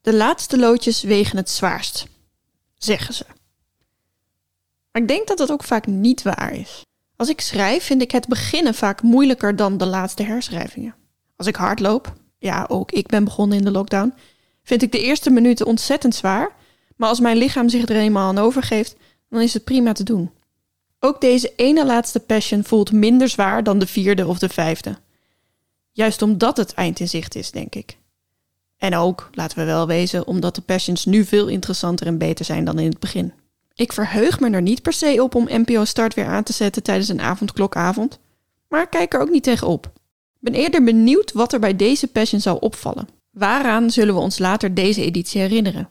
De laatste loodjes wegen het zwaarst, zeggen ze. Maar ik denk dat dat ook vaak niet waar is. Als ik schrijf, vind ik het beginnen vaak moeilijker dan de laatste herschrijvingen. Als ik hardloop, ja, ook ik ben begonnen in de lockdown, vind ik de eerste minuten ontzettend zwaar. Maar als mijn lichaam zich er eenmaal aan overgeeft, dan is het prima te doen. Ook deze ene laatste passion voelt minder zwaar dan de vierde of de vijfde. Juist omdat het eind in zicht is, denk ik. En ook, laten we wel wezen, omdat de passions nu veel interessanter en beter zijn dan in het begin. Ik verheug me er niet per se op om NPO Start weer aan te zetten tijdens een avondklokavond, maar kijk er ook niet tegenop. Ik ben eerder benieuwd wat er bij deze passion zou opvallen. Waaraan zullen we ons later deze editie herinneren?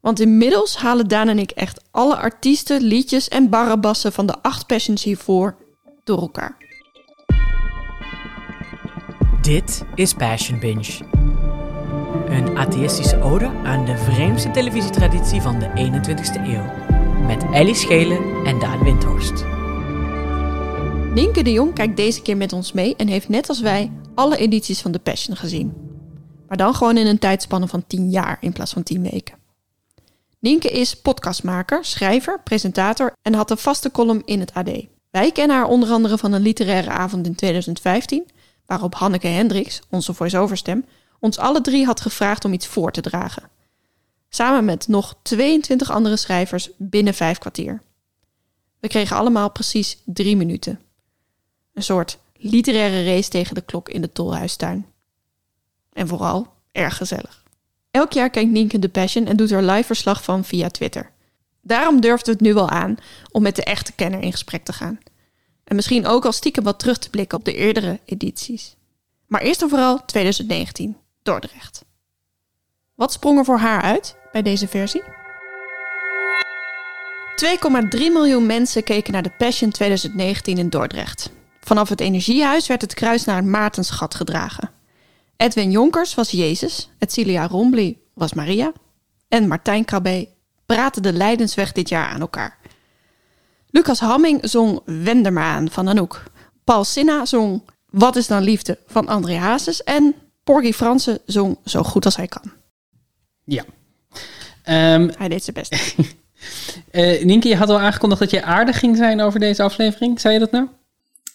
Want inmiddels halen Daan en ik echt alle artiesten, liedjes en barrebassen van de acht passions hiervoor door elkaar. Dit is Passion Binge. Een atheïstische ode aan de vreemdste televisietraditie van de 21ste eeuw. Met Ellie Schelen en Daan Windhorst. Nienke de Jong kijkt deze keer met ons mee en heeft net als wij alle edities van The Passion gezien. Maar dan gewoon in een tijdspanne van 10 jaar in plaats van 10 weken. Nienke is podcastmaker, schrijver, presentator en had een vaste column in het AD. Wij kennen haar onder andere van een literaire avond in 2015, waarop Hanneke Hendricks, onze voice-overstem, ons alle drie had gevraagd om iets voor te dragen. Samen met nog 22 andere schrijvers binnen vijf kwartier. We kregen allemaal precies drie minuten. Een soort literaire race tegen de klok in de tolhuistuin. En vooral erg gezellig. Elk jaar kijkt Nienke de Passion en doet er live verslag van via Twitter. Daarom durft het nu wel aan om met de echte kenner in gesprek te gaan. En misschien ook al stiekem wat terug te blikken op de eerdere edities. Maar eerst en vooral 2019, Dordrecht. Wat sprong er voor haar uit bij deze versie? 2,3 miljoen mensen keken naar de Passion 2019 in Dordrecht. Vanaf het Energiehuis werd het kruis naar het Maartensgat gedragen. Edwin Jonkers was Jezus, Etcilia Rombly was Maria en Martijn Krabbe praten de Leidensweg dit jaar aan elkaar. Lucas Hamming zong Wender maar aan van Anouk. Paul Sinna zong Wat is dan liefde van André Hazes en Porgy Fransen zong Zo goed als hij kan. Ja. Ehm, Hij deed zijn best. eh, Nienke, je had al aangekondigd dat je aardig ging zijn over deze aflevering. Zei je dat nou?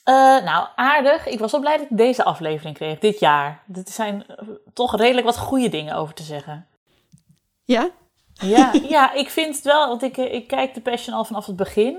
Eh, nou, aardig. Ik was wel blij dat ik deze aflevering kreeg, dit jaar. Er zijn eh, toch redelijk wat goede dingen over te zeggen. Ja? Ja, ja ik vind het wel, want ik, ik kijk de Passion al vanaf het begin.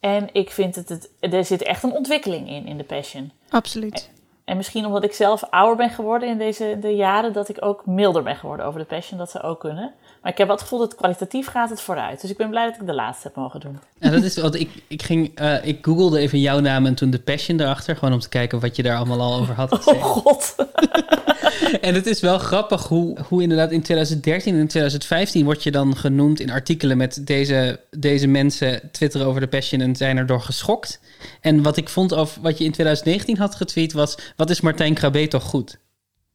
En ik vind het, het, er zit echt een ontwikkeling in, in de Passion. Absoluut. En misschien omdat ik zelf ouder ben geworden in deze de jaren, dat ik ook milder ben geworden over de Passion, dat ze ook kunnen. Maar ik heb wel het gevoel dat kwalitatief gaat het vooruit. Dus ik ben blij dat ik de laatste heb mogen doen. Ja, dat is wat ik, ik ging. eh, ik googelde even jouw naam en toen de Passion erachter, gewoon om te kijken wat je daar allemaal al over had. Oh gezegd. god. En het is wel grappig hoe, hoe inderdaad in 2013 en 2015 word je dan genoemd in artikelen met deze, deze mensen twitteren over de Passion en zijn erdoor geschokt. En wat ik vond over wat je in 2019 had getweet was, wat is Martijn Krabbe toch goed?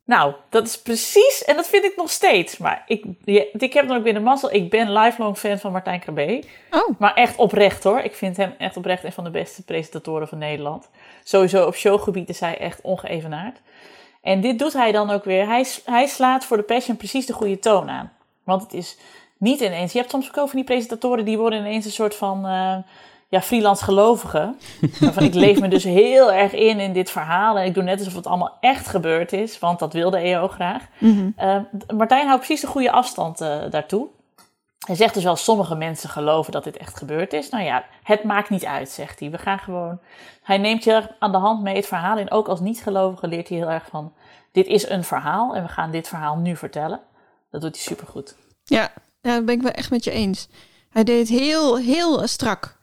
Nou, dat is precies, en dat vind ik nog steeds. Maar ik, ik heb dan ook weer de mazzel. Ik ben lifelong fan van Martijn Krabbe. Oh, Maar echt oprecht hoor. Ik vind hem echt oprecht een van de beste presentatoren van Nederland. Sowieso op showgebied is hij echt ongeëvenaard. En dit doet hij dan ook weer. Hij, hij slaat voor de Passion precies de goede toon aan. Want het is niet ineens... Je hebt soms ook over die presentatoren... die worden ineens een soort van... eh, ja, freelance gelovigen. Waarvan ik leef me dus heel erg in in dit verhaal. En ik doe net alsof het allemaal echt gebeurd is. Want dat wilde EO graag. Eh, Martijn houdt precies de goede afstand eh, daartoe. Hij zegt dus wel, sommige mensen geloven dat dit echt gebeurd is. Nou ja, het maakt niet uit, zegt hij. We gaan gewoon... Hij neemt je aan de hand mee het verhaal in. Ook als niet-gelovige leert hij heel erg van... Dit is een verhaal en we gaan dit verhaal nu vertellen. Dat doet hij supergoed. ja. ja, dat ben ik wel echt met je eens. Hij deed het heel, heel strak.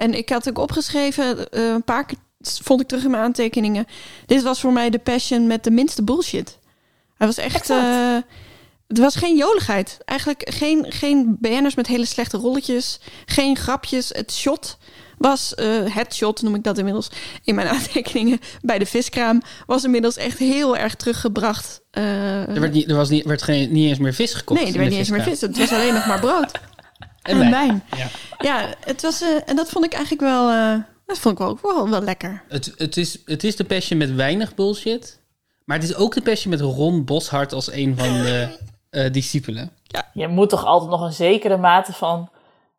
En ik had ook opgeschreven, eh, een paar keer vond ik terug in mijn aantekeningen. Dit was voor mij de passion met de minste bullshit. Hij was echt... Eh, het was geen joligheid. Eigenlijk geen, geen BN'ers met hele slechte rolletjes. Geen grapjes. Het shot was, eh, het shot noem ik dat inmiddels in mijn aantekeningen bij de viskraam, was inmiddels echt heel erg teruggebracht. eh, Er werd, niet, er was niet, werd geen, niet eens meer vis gekocht. nee, er werd niet eens meer vis. Het was alleen nog maar brood En en wijn. wijn. Ja. Ja, het was, eh, en dat vond ik eigenlijk wel, eh, dat vond ik wel, ook wel, wel lekker. Het, het, is, het is de Passion met weinig bullshit. Maar het is ook de Passion met Ron Boshart als een van de eh, discipelen. Je moet toch altijd nog een zekere mate van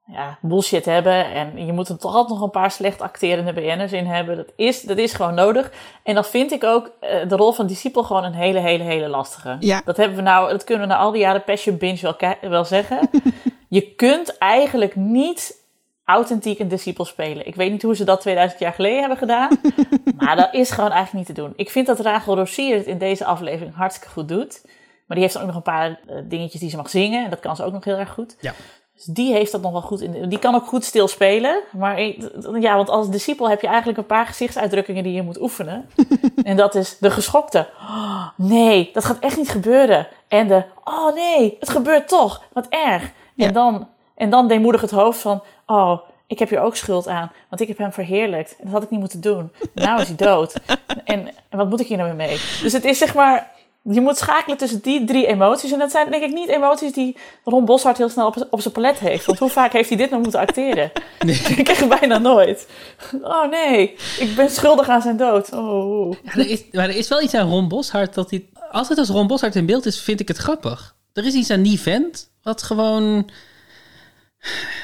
ja, bullshit hebben. En je moet er toch altijd nog een paar slecht acterende BN'ers in hebben. Dat is, dat is gewoon nodig. En dan vind ik ook eh, de rol van discipel gewoon een hele, hele, hele lastige. Ja. Dat, hebben we nou, dat kunnen we na al die jaren Passion Binge wel, wel zeggen. je kunt eigenlijk niet authentiek een discipel spelen. Ik weet niet hoe ze dat 2000 jaar geleden hebben gedaan. maar dat is gewoon eigenlijk niet te doen. Ik vind dat Rachel Rossier het in deze aflevering hartstikke goed doet. Maar die heeft ook nog een paar eh, dingetjes die ze mag zingen. En dat kan ze ook nog heel erg goed. Ja. Dus die heeft dat nog wel goed in. Die kan ook goed stil spelen. Maar ja, want als discipel heb je eigenlijk een paar gezichtsuitdrukkingen die je moet oefenen. en dat is de geschokte. "Oh, nee, dat gaat echt niet gebeuren. En de, oh nee, het gebeurt toch. Wat erg. Ja. En, dan, en dan deemoedig het hoofd van, oh, ik heb hier ook schuld aan. Want ik heb hem verheerlijkt. En dat had ik niet moeten doen. Nou is hij dood. En, en wat moet ik hier nou weer mee? Dus het is zeg maar, je moet schakelen tussen die drie emoties. En dat zijn denk ik niet emoties die Ron Boshart heel snel op, op zijn palet heeft. Want hoe vaak heeft hij dit nou moeten acteren? Ik krijg het bijna nooit. Oh nee, ik ben schuldig aan zijn dood. Oh. Ja, er is, maar er is wel iets aan Ron Boshart dat hij... Altijd als Ron Boshart in beeld is, vind ik het grappig. Er is iets aan die vent wat gewoon...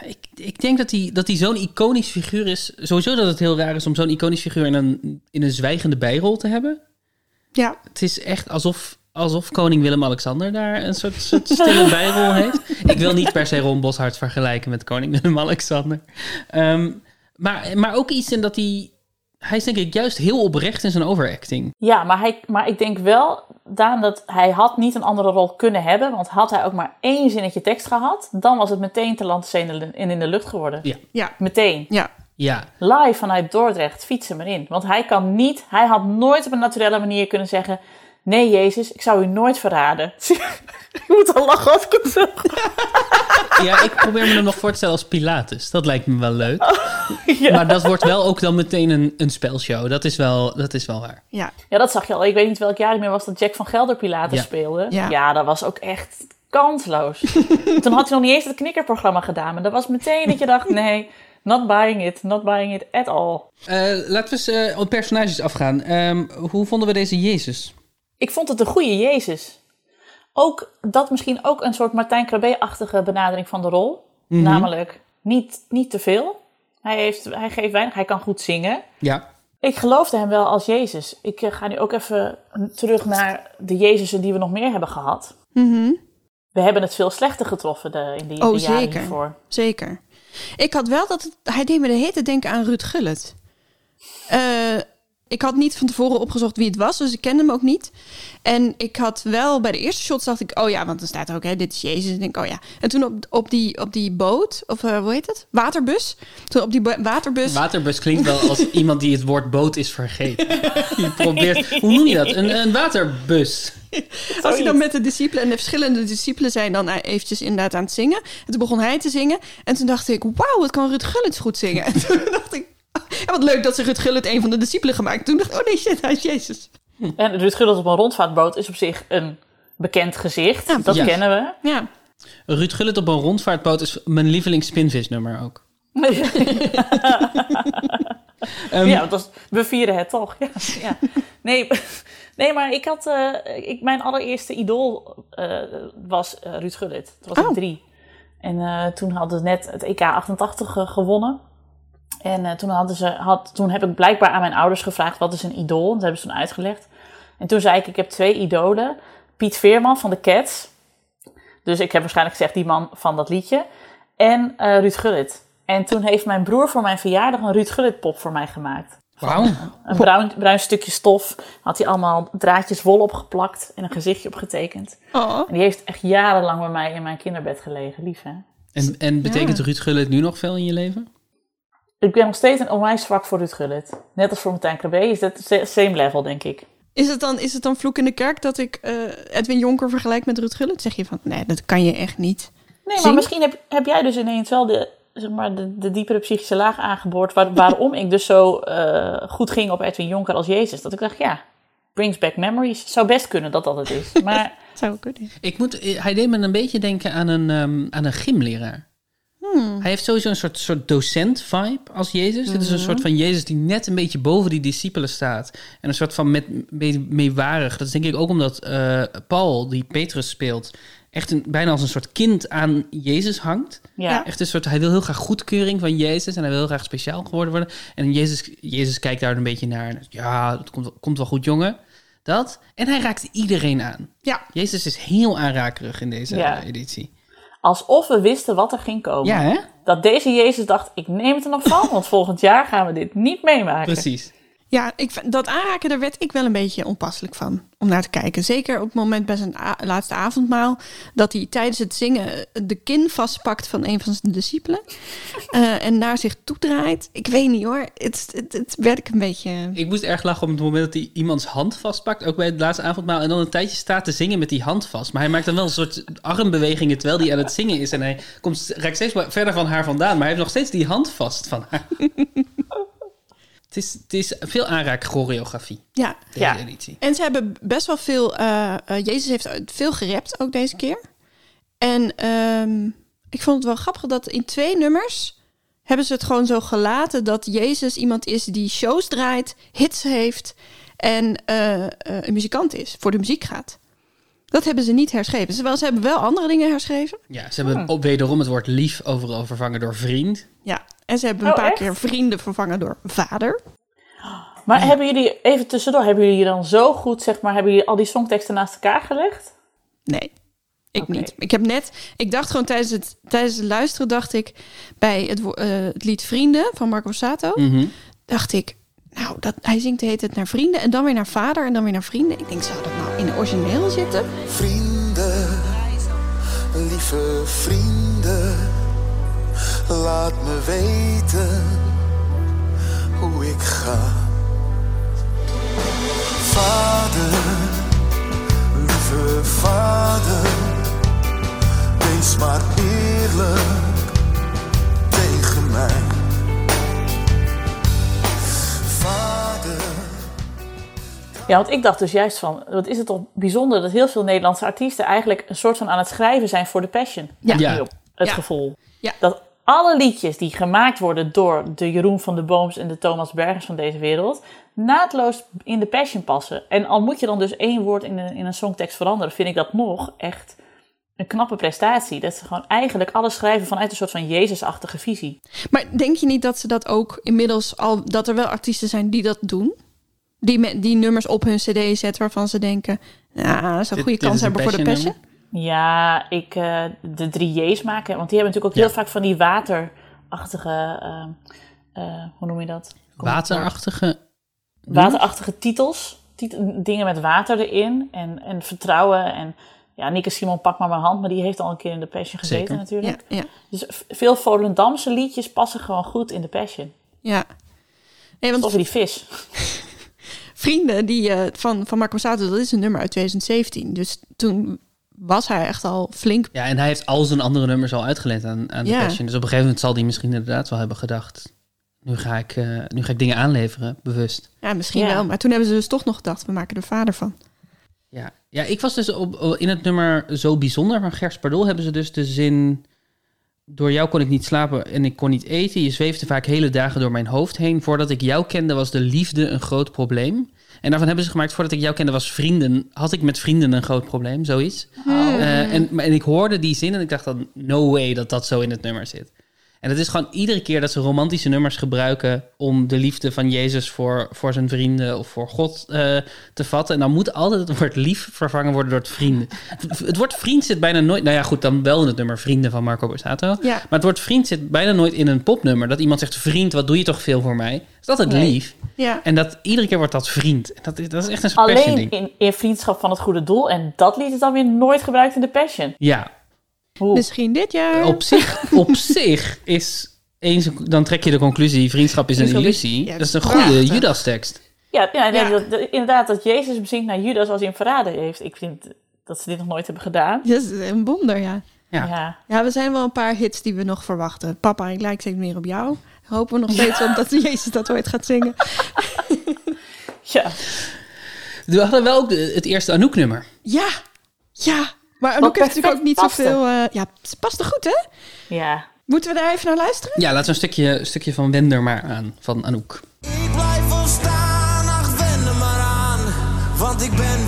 Ik, ik denk dat hij, dat hij zo'n iconisch figuur is. Sowieso dat het heel raar is om zo'n iconisch figuur in een, in een zwijgende bijrol te hebben. Ja. Het is echt alsof, alsof koning Willem-Alexander daar een soort, soort stille bijrol heeft. Ik wil niet per se Ron Boshart vergelijken met koning Willem-Alexander. Ehm, maar, maar ook iets in dat hij... Hij is denk ik juist heel oprecht in zijn overacting. Ja, maar, hij, maar ik denk wel, Daan, dat hij had niet een andere rol kunnen hebben. Want had hij ook maar één zinnetje tekst gehad, dan was het meteen te land, en in de lucht geworden. Ja. Ja. Meteen. Ja. Ja, Live vanuit Dordrecht, fietsen maar in. Want hij kan niet, hij had nooit op een naturele manier kunnen zeggen... Nee, Jezus, ik zou u nooit verraden. ik moet al lachen als ik het zeg. Ja, ik probeer me hem nog voor te stellen als Pilatus. Dat lijkt me wel leuk. Ja. Maar dat wordt wel ook dan meteen een, een spelshow. Dat is, wel, dat is wel waar. Ja. Ja, dat zag je al. Ik weet niet welk jaar het meer was dat Jack van Gelder Pilatus Ja. speelde. Ja. Ja. dat was ook echt kansloos. Toen had hij nog niet eens het knikkerprogramma gedaan. Maar dat was meteen dat je dacht, nee, not buying it. Not buying it at all. Eh, laten we eens eh, op personages afgaan. Ehm, hoe vonden we deze Jezus? Ik vond het een goede Jezus. Ook dat misschien ook een soort Martijn Krabbe-achtige benadering van de rol. Mhm. Namelijk niet, niet te veel. Hij, heeft, hij geeft weinig, hij kan goed zingen. Ja, Ik geloofde hem wel als Jezus. Ik eh, ga nu ook even terug naar de Jezusen die we nog meer hebben gehad. Mhm. We hebben het veel slechter getroffen de, in die Oh, de jaren zeker. hiervoor. Zeker. Ik had wel dat het, hij deed me de tijd denken aan Ruud Gullit. Eh, ik had niet van tevoren opgezocht wie het was, dus ik kende hem ook niet. En ik had wel bij de eerste shots dacht ik, oh ja, want dan staat er ook, hè, dit is Jezus. En ik denk, oh ja. En toen op, op, die, op die boot, of eh, hoe heet het? Waterbus. Toen op die waterbus. waterbus klinkt wel als iemand die het woord boot is vergeten. Die probeert, hoe noem je dat? Een, een waterbus. Als hij dan met de discipelen en de verschillende discipelen zijn dan eventjes inderdaad aan het zingen. En toen begon hij te zingen. En toen dacht ik, wauw, wat kan Ruud Gullit goed zingen. En toen dacht ik, oh, wat leuk dat ze Ruud Gullit een van de discipelen gemaakt. Toen dacht ik, oh nee, shit, hij is Jezus. En Ruud Gullit op een rondvaartboot is op zich een bekend gezicht. Ja, dat ja. kennen we. Ja, Ruud Gullit op een rondvaartboot is mijn lievelings spinvisnummer ook. Ehm, ja, we vieren het toch. Ja, ja. Nee, nee, maar ik had... eh, ik, mijn allereerste idool eh, was eh, Ruud Gullit. Toen was Oh. ik drie. En eh, toen hadden ze net het EK 88 ge- gewonnen. En eh, toen, hadden ze, had, toen heb ik blijkbaar aan mijn ouders gevraagd... wat is een idool? Dat hebben ze toen uitgelegd. En toen zei ik, ik heb twee idolen. Piet Veerman van de Cats. Dus ik heb waarschijnlijk gezegd die man van dat liedje. En eh, Ruud Gullit. En toen heeft mijn broer voor mijn verjaardag een Ruud Gullit pop voor mij gemaakt. Wauw. Een bruin, bruin stukje stof. Had hij allemaal draadjes wol opgeplakt en een gezichtje opgetekend. oh. En die heeft echt jarenlang bij mij in mijn kinderbed gelegen. Lief, hè? En, en betekent Ja. Ruud Gullit nu nog veel in je leven? Ik ben nog steeds een onwijs zwak voor Ruud Gullit. Net als voor Martijn Krabbe is dat sa- same level, denk ik. Is het, dan, is het dan vloek in de kerk dat ik eh, Edwin Jonker vergelijk met Ruud Gullit? Zeg je van, nee, dat kan je echt niet. Nee, maar Zing? misschien heb, heb jij dus ineens wel de, zeg maar, de, de diepere psychische laag aangeboord... Waar, waarom ik dus zo eh, goed ging op Edwin Jonker als Jezus. Dat ik dacht, ja, brings back memories. Zou best kunnen dat dat het is. Maar Zou kunnen. Ik moet, hij deed me een beetje denken aan een, ehm, aan een gymleraar. Hmm. Hij heeft sowieso een soort, soort docent-vibe als Jezus. Het is een soort van Jezus die net een beetje boven die discipelen staat. En een soort van met, mee- meewarig. Dat is denk ik ook omdat eh, Paul, die Petrus speelt, echt een, bijna als een soort kind aan Jezus hangt. Ja. Echt een soort, hij wil heel graag goedkeuring van Jezus en hij wil heel graag speciaal geworden worden. En Jezus, Jezus kijkt daar een beetje naar en ja, het komt, komt wel goed, jongen. Dat. En hij raakt iedereen aan. Ja. Jezus is heel aanrakerig in deze Ja. editie. Alsof we wisten wat er ging komen. Ja, hè? Dat deze Jezus dacht, ik neem het er nog van, want volgend jaar gaan we dit niet meemaken. Precies. Ja, ik, dat aanraken, daar werd ik wel een beetje onpasselijk van om naar te kijken. Zeker op het moment bij zijn laatste avondmaal, dat hij tijdens het zingen de kin vastpakt van een van zijn discipelen eh, en naar zich toedraait. Ik weet niet hoor, het, het, het werd ik een beetje... Ik moest erg lachen op het moment dat hij iemands hand vastpakt, ook bij het laatste avondmaal, en dan een tijdje staat te zingen met die hand vast. Maar hij maakt dan wel een soort armbewegingen terwijl hij aan het zingen is. En hij komt, raakt steeds verder van haar vandaan, maar hij heeft nog steeds die hand vast van haar. het, is, het is veel aanraak choreografie, Ja, deze Ja. editie. En ze hebben best wel veel. eh, eh, Jezus heeft veel gerept ook deze keer. En ehm, ik vond het wel grappig dat in twee nummers hebben ze het gewoon zo gelaten dat Jezus iemand is die shows draait, hits heeft en eh, een muzikant is, voor de muziek gaat. Dat hebben ze niet herschreven. Terwijl ze hebben wel andere dingen herschreven. Ja, ze hebben op wederom het woord lief overal vervangen door vriend. Ja. En ze hebben een Oh, paar echt? keer vrienden vervangen door vader. Maar hebben jullie, even tussendoor, hebben jullie dan zo goed, zeg maar, hebben jullie al die songteksten naast elkaar gelegd? Nee, ik niet. Ik heb net, ik dacht gewoon tijdens het, tijdens het luisteren, dacht ik bij het, eh, het lied Vrienden van Marco Borsato, Mhm. dacht ik, nou, dat, hij zingt de hele tijd naar vrienden en dan weer naar vader en dan weer naar vrienden. Ik denk, zou dat nou in de origineel zitten? Vrienden, lieve vrienden, laat me weten hoe ik ga. Vader, lieve vader, wees maar eerlijk tegen mij. Vader. Ja, want ik dacht dus juist van, wat is het toch bijzonder dat heel veel Nederlandse artiesten eigenlijk een soort van aan het schrijven zijn voor de Passion. Ja. Het Ja. gevoel. Ja. Dat alle liedjes die gemaakt worden door de Jeroen van de Booms en de Thomas Bergers van deze wereld, naadloos in de Passion passen. En al moet je dan dus één woord in een, in een songtekst veranderen, vind ik dat nog echt een knappe prestatie. Dat ze gewoon eigenlijk alles schrijven vanuit een soort van Jezusachtige visie. Maar denk je niet dat ze dat ook inmiddels al, dat er wel artiesten zijn die dat doen? Die, me- die nummers op hun cd zetten waarvan ze denken, nou, dat zou een goede dit kans is hebben voor de Passion Passion. Ja, ik, eh, de drie J's maken. Want die hebben natuurlijk ook Ja. heel vaak van die waterachtige, eh, eh, hoe noem je dat? Waterachtige. Waterachtige titels. Tit- dingen met water erin. En, en vertrouwen. En ja, Nieke Simon, pak maar mijn hand. Maar die heeft al een keer in de Passion gezeten Zeker. natuurlijk. Ja, ja, Dus veel Volendamse liedjes passen gewoon goed in de Passion. ja. Nee, want Of die vis. Vrienden die, eh, van, van Marco Borsato, dat is een nummer uit 2017. Dus toen was hij echt al flink. Ja, en hij heeft al zijn andere nummers al uitgeleend aan, aan de Ja. Passion. Dus op een gegeven moment zal hij misschien inderdaad wel hebben gedacht... Nu ga ik, eh, nu ga ik dingen aanleveren, bewust. Ja, misschien Ja. wel. Maar toen hebben ze dus toch nog gedacht, we maken er vader van. Ja, ja ik was dus op, in het nummer Zo Bijzonder van Gers Pardol... hebben ze dus de zin... Door jou kon ik niet slapen en ik kon niet eten. Je zweefde vaak hele dagen door mijn hoofd heen. Voordat ik jou kende was de liefde een groot probleem. En daarvan hebben ze gemaakt, voordat ik jou kende was vrienden... had ik met vrienden een groot probleem, zoiets. Eh, en, en ik hoorde die zin en ik dacht dan... no way dat dat zo in het nummer zit. En het is gewoon iedere keer dat ze romantische nummers gebruiken... om de liefde van Jezus voor, voor zijn vrienden of voor God eh, te vatten. En dan moet altijd het woord lief vervangen worden door het vrienden. Het woord vriend zit bijna nooit... Nou ja, goed, dan wel in het nummer Vrienden van Marco Borsato. Ja. Maar het woord vriend zit bijna nooit in een popnummer. Dat iemand zegt, vriend, wat doe je toch veel voor mij? Het is altijd Nee. lief. Ja. En dat, iedere keer wordt dat vriend. En Dat is, dat is echt een soort Alleen ding. in, in Vriendschap van het Goede Doel. En dat lied is dan weer nooit gebruikt in de Passion. Ja, Misschien dit jaar. op zich, op zich is... Eens, dan trek je de conclusie, vriendschap is een illusie. ja, dat is een prachtig. goede Judas-tekst. Ja, ja, nee, Ja. Dat, dat- inderdaad, dat Jezus bezinkt naar Judas als hij hem verraden heeft. Ik vind dat ze dit nog nooit hebben gedaan. Dat is een wonder, ja. Ja. Ja. Ja, we zijn wel een paar hits die we nog verwachten. Papa, ik lijk steeds meer op jou. Hopen we nog steeds op dat Jezus dat ooit gaat zingen. ja. We hadden wel ook het eerste Anouk-nummer. Ja, ja. Maar Anouk heeft natuurlijk ook niet paste. zoveel... eh ja, het past er goed, hè? Ja. Moeten we daar even naar luisteren? Ja, laten we een stukje, stukje van Wender maar aan, van Anouk. Ik blijf wel staan, ach wend er maar aan, want ik ben.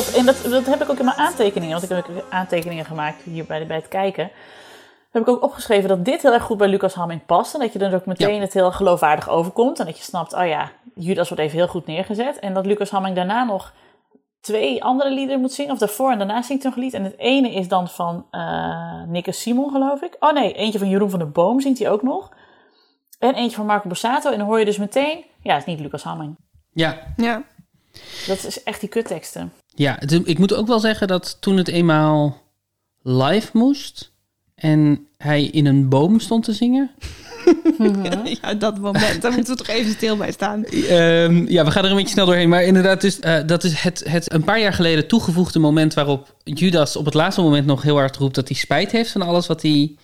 Stop. En dat, dat heb ik ook in mijn aantekeningen. Want ik heb ook aantekeningen gemaakt hier bij, bij het kijken. Heb ik ook opgeschreven dat dit heel erg goed bij Lucas Hamming past. En dat je dan ook meteen Ja. het heel geloofwaardig overkomt. En dat je snapt, oh ja, Judas wordt even heel goed neergezet. En dat Lucas Hamming daarna nog twee andere liederen moet zingen. Of daarvoor en daarna zingt hij nog een lied. En het ene is dan van eh Nikke Simon, geloof ik. Oh nee, eentje van Jeroen van der Boom zingt hij ook nog. En eentje van Marco Borsato. En dan hoor je dus meteen, ja, het is niet Lucas Hamming. Ja, Ja. Dat is echt die kutteksten. Ja het- ik moet ook wel zeggen dat toen het eenmaal live moest en hij in een boom stond te zingen. ja, dat moment. Daar moeten we toch even stil bij staan. Ehm, ja, we gaan er een beetje snel doorheen. Maar inderdaad, dus, eh, dat is het, het een paar jaar geleden toegevoegde moment waarop Judas op het laatste moment nog heel hard roept dat hij spijt heeft van alles wat hij,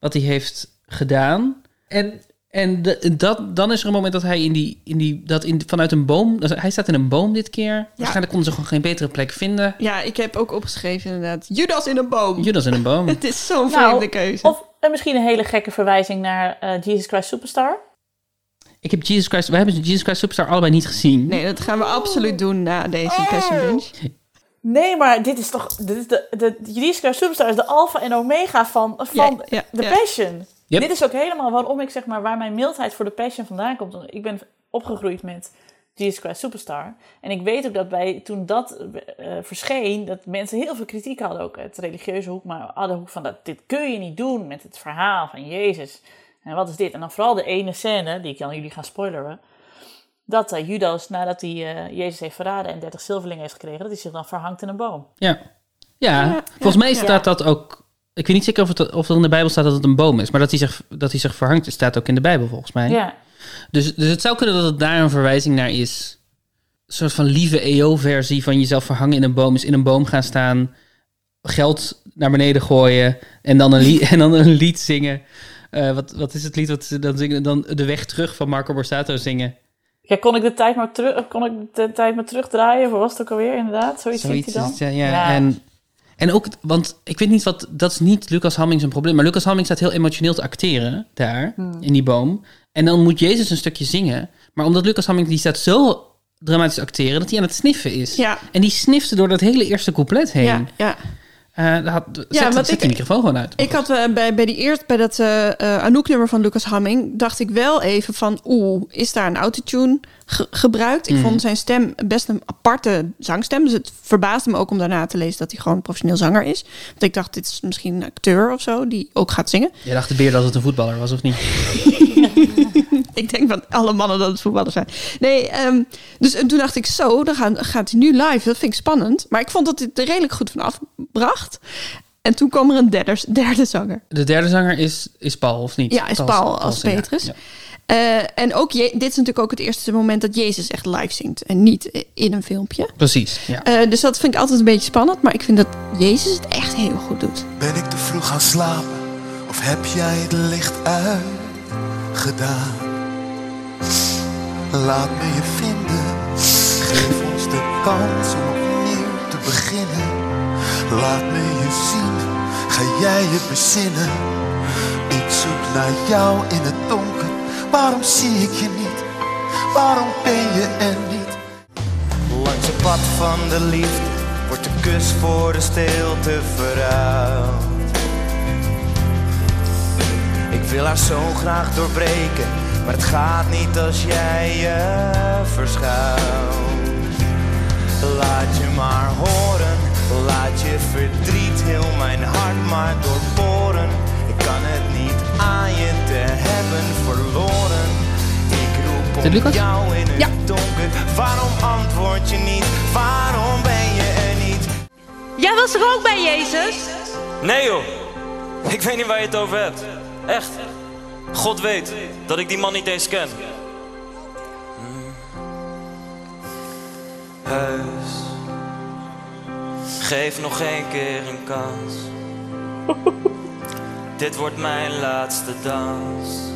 wat hij heeft gedaan. En, en de- dat, dan is er een moment dat hij in die, in die, dat in, vanuit een boom, hij staat in een boom dit keer. Waarschijnlijk konden ze gewoon geen betere plek vinden. Ja, ik heb ook opgeschreven inderdaad. Judas in een boom. Judas in een boom. Het is zo'n Nou, vreemde keuze. Of en misschien een hele gekke verwijzing naar eh, Jesus Christ Superstar. Ik heb Jesus Christ, we hebben Jesus Christ Superstar allebei niet gezien. Nee, dat gaan we absoluut doen na deze Oh. Passion Binge. Nee, maar dit is toch... Dit is de, de, Jesus Christ Superstar is de alfa en omega van, van Ja, ja, de ja. Passion. Yep. Dit is ook helemaal waarom ik zeg maar... Waar mijn mildheid voor de Passion vandaan komt. Ik ben opgegroeid met Jesus Christ Superstar. En ik weet ook dat bij, toen dat eh, verscheen... dat mensen heel veel kritiek hadden. Ook uit de religieuze hoek, maar uit de hoek van... Dat, dit kun je niet doen met het verhaal van Jezus. En wat is dit? En dan vooral de ene scène, die ik aan jullie ga spoileren... Dat eh, Judas, nadat hij eh, Jezus heeft verraden en 30 zilverlingen heeft gekregen, dat hij zich dan verhangt in een boom. Ja. Ja, Ja, volgens mij ja. staat dat ook. Ik weet niet zeker of, het, of er in de Bijbel staat dat het een boom is, maar dat hij zich, dat hij zich verhangt, staat ook in de Bijbel volgens mij. Ja, Dus, dus het zou kunnen dat het daar een verwijzing naar is. Een soort van lieve EO-versie van jezelf verhangen in een boom, is in een boom gaan staan, geld naar beneden gooien en dan een, lied, en dan een lied zingen. Eh, wat, wat is het lied wat ze dan zingen? Dan de weg terug van Marco Borsato zingen. Ja, kon ik de tijd maar, terug, kon ik de tijd maar terugdraaien? Of was het ook alweer inderdaad? Zoiets, Zoiets is dan? ja, ja. Ja. En, en ook, want ik weet niet wat, dat is niet Lucas Hamming zijn probleem, maar Lucas Hamming staat heel emotioneel te acteren daar, Hmm. in die boom. En dan moet Jezus een stukje zingen. Maar omdat Lucas Hamming, die staat zo dramatisch acteren, dat hij aan het sniffen is. Ja. En die snifte door dat hele eerste couplet heen. Ja, ja. Eh, dat had, zet, Ja, want zet ik- die microfoon gewoon uit. Ik had eh, bij, bij, die eerst, bij dat eh eh, Anouk-nummer van Lucas Hamming... dacht ik wel even van... oeh, is daar een autotune ge- gebruikt? Mhm. Ik vond zijn stem best een aparte zangstem. Dus het verbaasde me ook om daarna te lezen... dat hij gewoon een professioneel zanger is. Want ik dacht, dit is misschien een acteur of zo... die ook gaat zingen. Je dacht de beer dat het een voetballer was, of niet? Ik denk van alle mannen dat het voetballers zijn. Nee, ehm, dus en toen dacht ik zo, dan gaat, gaat hij nu live. Dat vind ik spannend. Maar ik vond dat hij het er redelijk goed van afbracht. En toen kwam er een derde, derde zanger. De derde zanger is, is Paul, of niet? Ja, is Paul als. Petrus. Ja. Eh, en ook, je, dit is natuurlijk ook het eerste moment dat Jezus echt live zingt. En niet in een filmpje. Precies, ja. Eh, dus dat vind ik altijd een beetje spannend. Maar ik vind dat Jezus het echt heel goed doet. Ben ik te vroeg gaan slapen of heb jij het licht uitgedaan? Laat me je vinden, geef ons de kans om opnieuw te beginnen. Laat me je zien, ga jij je bezinnen? Ik zoek naar jou in het donker, waarom zie ik je niet? Waarom ben je er niet? Langs het pad van de liefde wordt de kus voor de stilte verruild. Ik wil haar zo graag doorbreken, maar het gaat niet als jij je verschuilt. Laat je maar horen, laat je verdriet heel mijn hart maar doorboren. Ik kan het niet aan je te hebben verloren. Ik roep om Lucas? jou in het Ja. donker. Waarom antwoord je niet? Waarom ben je er niet? Jij was er ook bij Jezus? Nee joh, ik weet niet waar je het over hebt. Echt. God weet dat ik die man niet eens ken. Huis, geef nog één keer een kans. Dit wordt mijn laatste dans.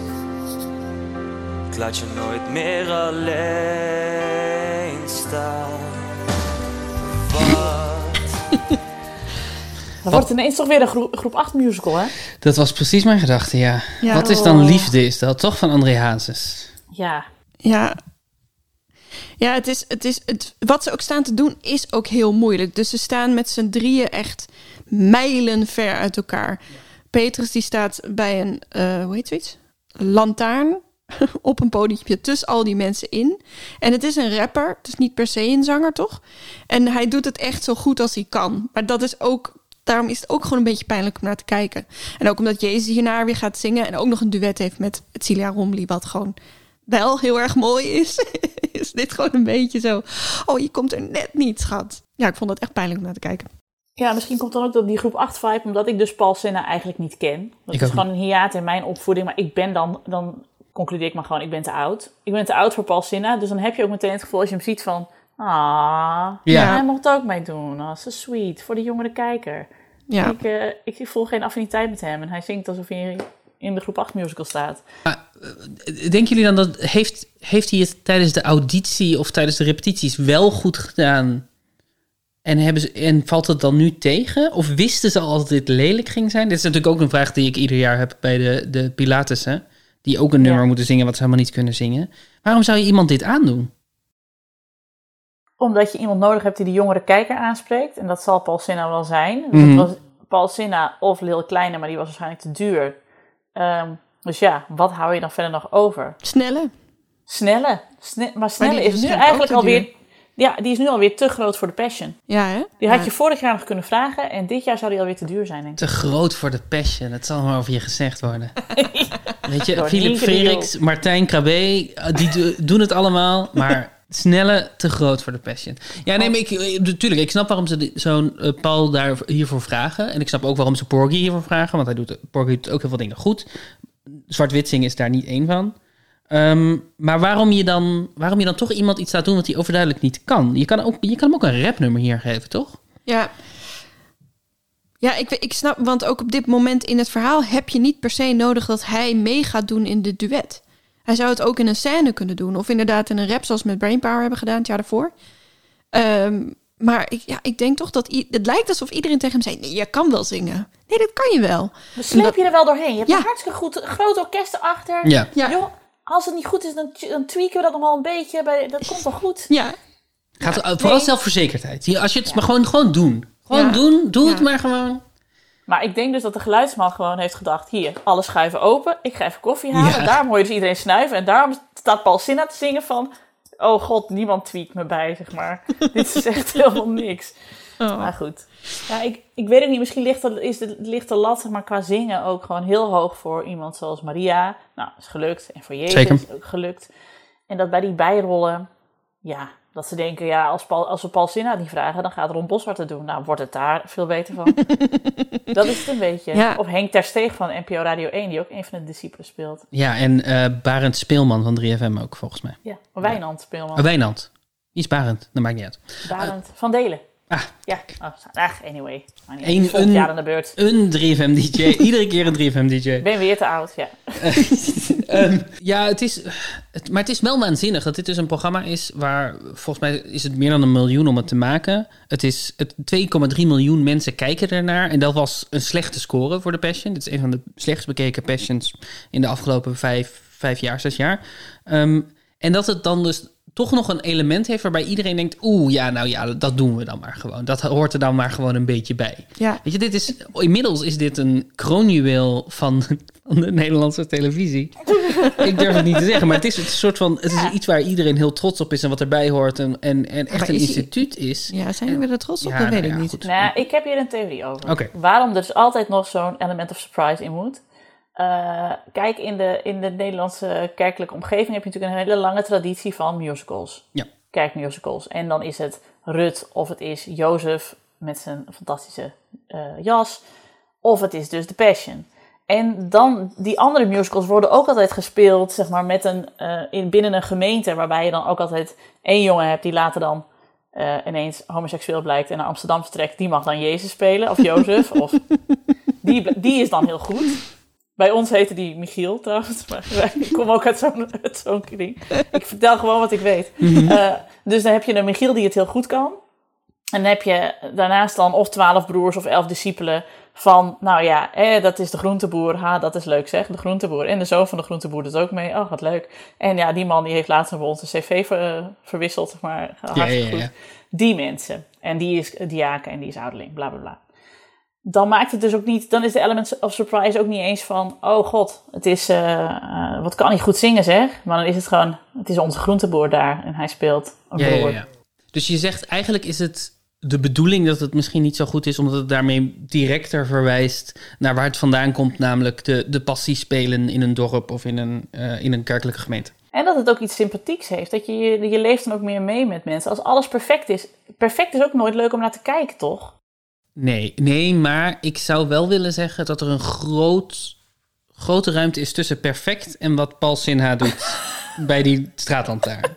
laat je nooit meer alleen staan. Wat? Dan wordt ineens toch weer een groep, groep 8 musical, hè? Dat was precies mijn gedachte, ja. Ja. Wat is dan liefde? Is dat toch van André Hazes? Ja. Ja. Ja, het is, het is, het, wat ze ook staan te doen is ook heel moeilijk. Dus ze staan met z'n drieën echt mijlen ver uit elkaar. Petrus die staat bij een, eh, hoe heet zoiets? Lantaarn op een podiumpje tussen al die mensen in. En het is een rapper, het is niet per se een zanger, toch? En hij doet het echt zo goed als hij kan. Maar dat is ook, daarom is het ook gewoon een beetje pijnlijk om naar te kijken. En ook omdat Jezus hierna weer gaat zingen en ook nog een duet heeft met Celia Romley, wat gewoon wel heel erg mooi is, is dit gewoon een beetje zo. Oh, je komt er net niet, schat. Ja, ik vond het echt pijnlijk om naar te kijken. Ja, misschien komt dan ook dat die groep 8 vibe, omdat ik dus Paul Senna eigenlijk niet ken. Dat Ik is ook gewoon een hiaat in mijn opvoeding, maar ik ben dan, dan concludeer ik maar gewoon, ik ben te oud. Ik ben te oud voor Paul Senna, dus dan heb je ook meteen het gevoel als je hem ziet van, ah, Ja. hij mocht ook meedoen. Ah, zo sweet, voor de jongere kijker. Ja, Ik, eh, ik voel geen affiniteit met hem en hij zingt alsof hij in de groep 8 musical staat. Denken jullie dan dat... Heeft, heeft hij het tijdens de auditie of tijdens de repetities wel goed gedaan? En, hebben ze, en valt het dan nu tegen? Of wisten ze al dat dit lelijk ging zijn? Dit is natuurlijk ook een vraag die ik ieder jaar heb bij de, de Pilatessen. Die ook een nummer Ja. moeten zingen wat ze helemaal niet kunnen zingen. Waarom zou je iemand dit aandoen? Omdat je iemand nodig hebt die de jongere kijker aanspreekt. En dat zal Paul Sinna wel zijn. Dus Mhm. het was Paul Sinna of Lil Kleine, maar die was waarschijnlijk te duur. Ehm, dus ja, wat hou je dan verder nog over? snelle. Snelle. Sne maar Snelle is is nu eigenlijk alweer... Ja, die is nu alweer te groot voor de Passion. Ja, hè? Die had Ja. je vorig jaar nog kunnen vragen. En dit jaar zou die alweer te duur zijn, denk ik. Te groot voor de passion. Dat zal maar over je gezegd worden. Weet je, Door Philip Freriks, Martijn Krabbe, eh, die do- doen het allemaal. Maar snelle, te groot voor de passion. Ja, nee, maar ik, eh, natuurlijk, ik snap waarom ze zo'n eh, Paul daar hiervoor vragen. En ik snap ook waarom ze Porgy hiervoor vragen. Want hij doet, Porgy doet ook heel veel dingen goed. Zwart-wit zingen is daar niet één van. Ehm, maar waarom je, dan, waarom je dan toch iemand iets laat doen wat hij overduidelijk niet kan? Je kan, ook, je kan hem ook een rapnummer hier geven, toch? Ja. Ja, ik, ik snap, want ook op dit moment in het verhaal heb je niet per se nodig dat hij mee gaat doen in de duet. Hij zou het ook in een scène kunnen doen, of inderdaad in een rap zoals we met Brainpower hebben gedaan het jaar daarvoor. Ehm, maar ik, ja, ik denk toch dat i- het lijkt alsof iedereen tegen hem zei: Nee, je kan wel zingen. Nee, dat kan je wel. Dan sleep je er wel doorheen. Je hebt Ja. een hartstikke goed groot orkest erachter. Ja. Ja. Joh, als het niet goed is, dan, dan tweaken we dat nog wel een beetje. Bij, dat komt wel goed. Ja, Gaat, vooral nee. zelfverzekerdheid. Als je het maar gewoon, gewoon doen. Gewoon Ja. doen. Doe het maar gewoon. Maar ik denk dus dat de geluidsman gewoon heeft gedacht... hier, alle schuiven open, ik ga even koffie halen. Ja. Daarom hoor je dus iedereen snuiven. En daarom staat Paul Sinna te zingen van... oh god, niemand tweakt me bij, zeg maar. Dit is echt helemaal niks. Oh. Maar goed. Ja, ik, ik weet het niet. Misschien ligt de, is de, ligt de lat zeg maar, qua zingen ook gewoon heel hoog voor iemand zoals Maria. Nou, is gelukt. En voor Jezus Zeker. is ook gelukt. En dat bij die bijrollen... ja, dat ze denken... ja, als, Paul, als we Paul Sinna niet vragen... dan gaat Ron Boswart het doen. Nou, wordt het daar veel beter van. dat is het een beetje. Ja. Of Henk Ter Steeg van NPO Radio 1... die ook een van de discipelen speelt. Ja, en eh Barend Speelman van 3FM ook, volgens mij. Ja, Wijnand speelman. Oh, Wijnand. Wie is Barend? Dat maakt niet uit. Barend van Delen. Ah, Ja, oh, ach, anyway. Eén- Eén, volgend een- jaar aan de beurt. Een 3FM-dj. Iedere keer een 3FM-dj. Ik ben weer te oud, ja. Ehm, ja, het is, het, maar het is wel waanzinnig dat dit dus een programma is waar, volgens mij is het meer dan een miljoen om het te maken. Het is, het 2,3 miljoen mensen kijken ernaar en dat was een slechte score voor de Passion. Dit is een van de slechtst bekeken Passions in de afgelopen vijf, vijf jaar, zes jaar. Ehm, en dat het dan dus toch nog een element heeft waarbij iedereen denkt, oeh, ja, nou ja, dat doen we dan maar gewoon. Dat hoort er dan maar gewoon een beetje bij. ja. Weet je, dit is, inmiddels is dit een kroonjuweel van, van de Nederlandse televisie. Ik durf het niet te zeggen, maar het is een soort van, het is iets waar iedereen heel trots op is en wat erbij hoort en, en, en echt Maar een is instituut is. ja zijn we er trots op? Ja, dat weet nou ik ja, niet. Nou, ik heb hier een theorie over. Oké. Waarom er dus altijd nog zo'n element of surprise in moet. Eh, kijk, in de, in de Nederlandse kerkelijke omgeving heb je natuurlijk een hele lange traditie van musicals. Ja. Kerkmusicals. En dan is het Rut of het is Jozef met zijn fantastische eh, jas. Of het is dus The Passion. En dan, die andere musicals worden ook altijd gespeeld, zeg maar, met een, eh, in, binnen een gemeente, waarbij je dan ook altijd één jongen hebt die later dan ineens homoseksueel blijkt en naar Amsterdam vertrekt. Die mag dan Jezus spelen, of Jozef, of die, die is dan heel goed. Bij ons heette die Michiel trouwens. Maar ik kom ook uit zo'n zo'n kring. Ik vertel gewoon wat ik weet. Eh, dus dan heb je een Michiel die het heel goed kan. En dan heb je daarnaast dan of twaalf broers of elf discipelen van, nou ja, eh, dat is de groenteboer. Ha, dat is leuk zeg, de groenteboer. En de zoon van de groenteboer doet ook mee. Oh, wat leuk. En ja, die man die heeft laatst bij ons een cv ver- verwisseld, zeg maar. Hartstikke ja, ja. goed. Die mensen. En die is diaken en die is ouderling, bla bla bla. Dan maakt het dus ook niet, dan is de element of surprise ook niet eens van, oh god, het is, eh, eh, wat kan hij goed zingen zeg. Maar dan is het gewoon, het is onze groenteboer daar en hij speelt een Ja, ja, broer. ja. Dus je zegt eigenlijk is het de bedoeling dat het misschien niet zo goed is, omdat het daarmee directer verwijst naar waar het vandaan komt, namelijk de, de passie spelen in een dorp of in een, eh, in een kerkelijke gemeente. En dat het ook iets sympathieks heeft. Dat je, je leeft dan ook meer mee met mensen. Als alles perfect is. Perfect is ook nooit leuk om naar te kijken, toch? Nee, nee, maar ik zou wel willen zeggen dat er een groot, grote ruimte is tussen perfect en wat Paul Sinha doet bij die straatlantaarn.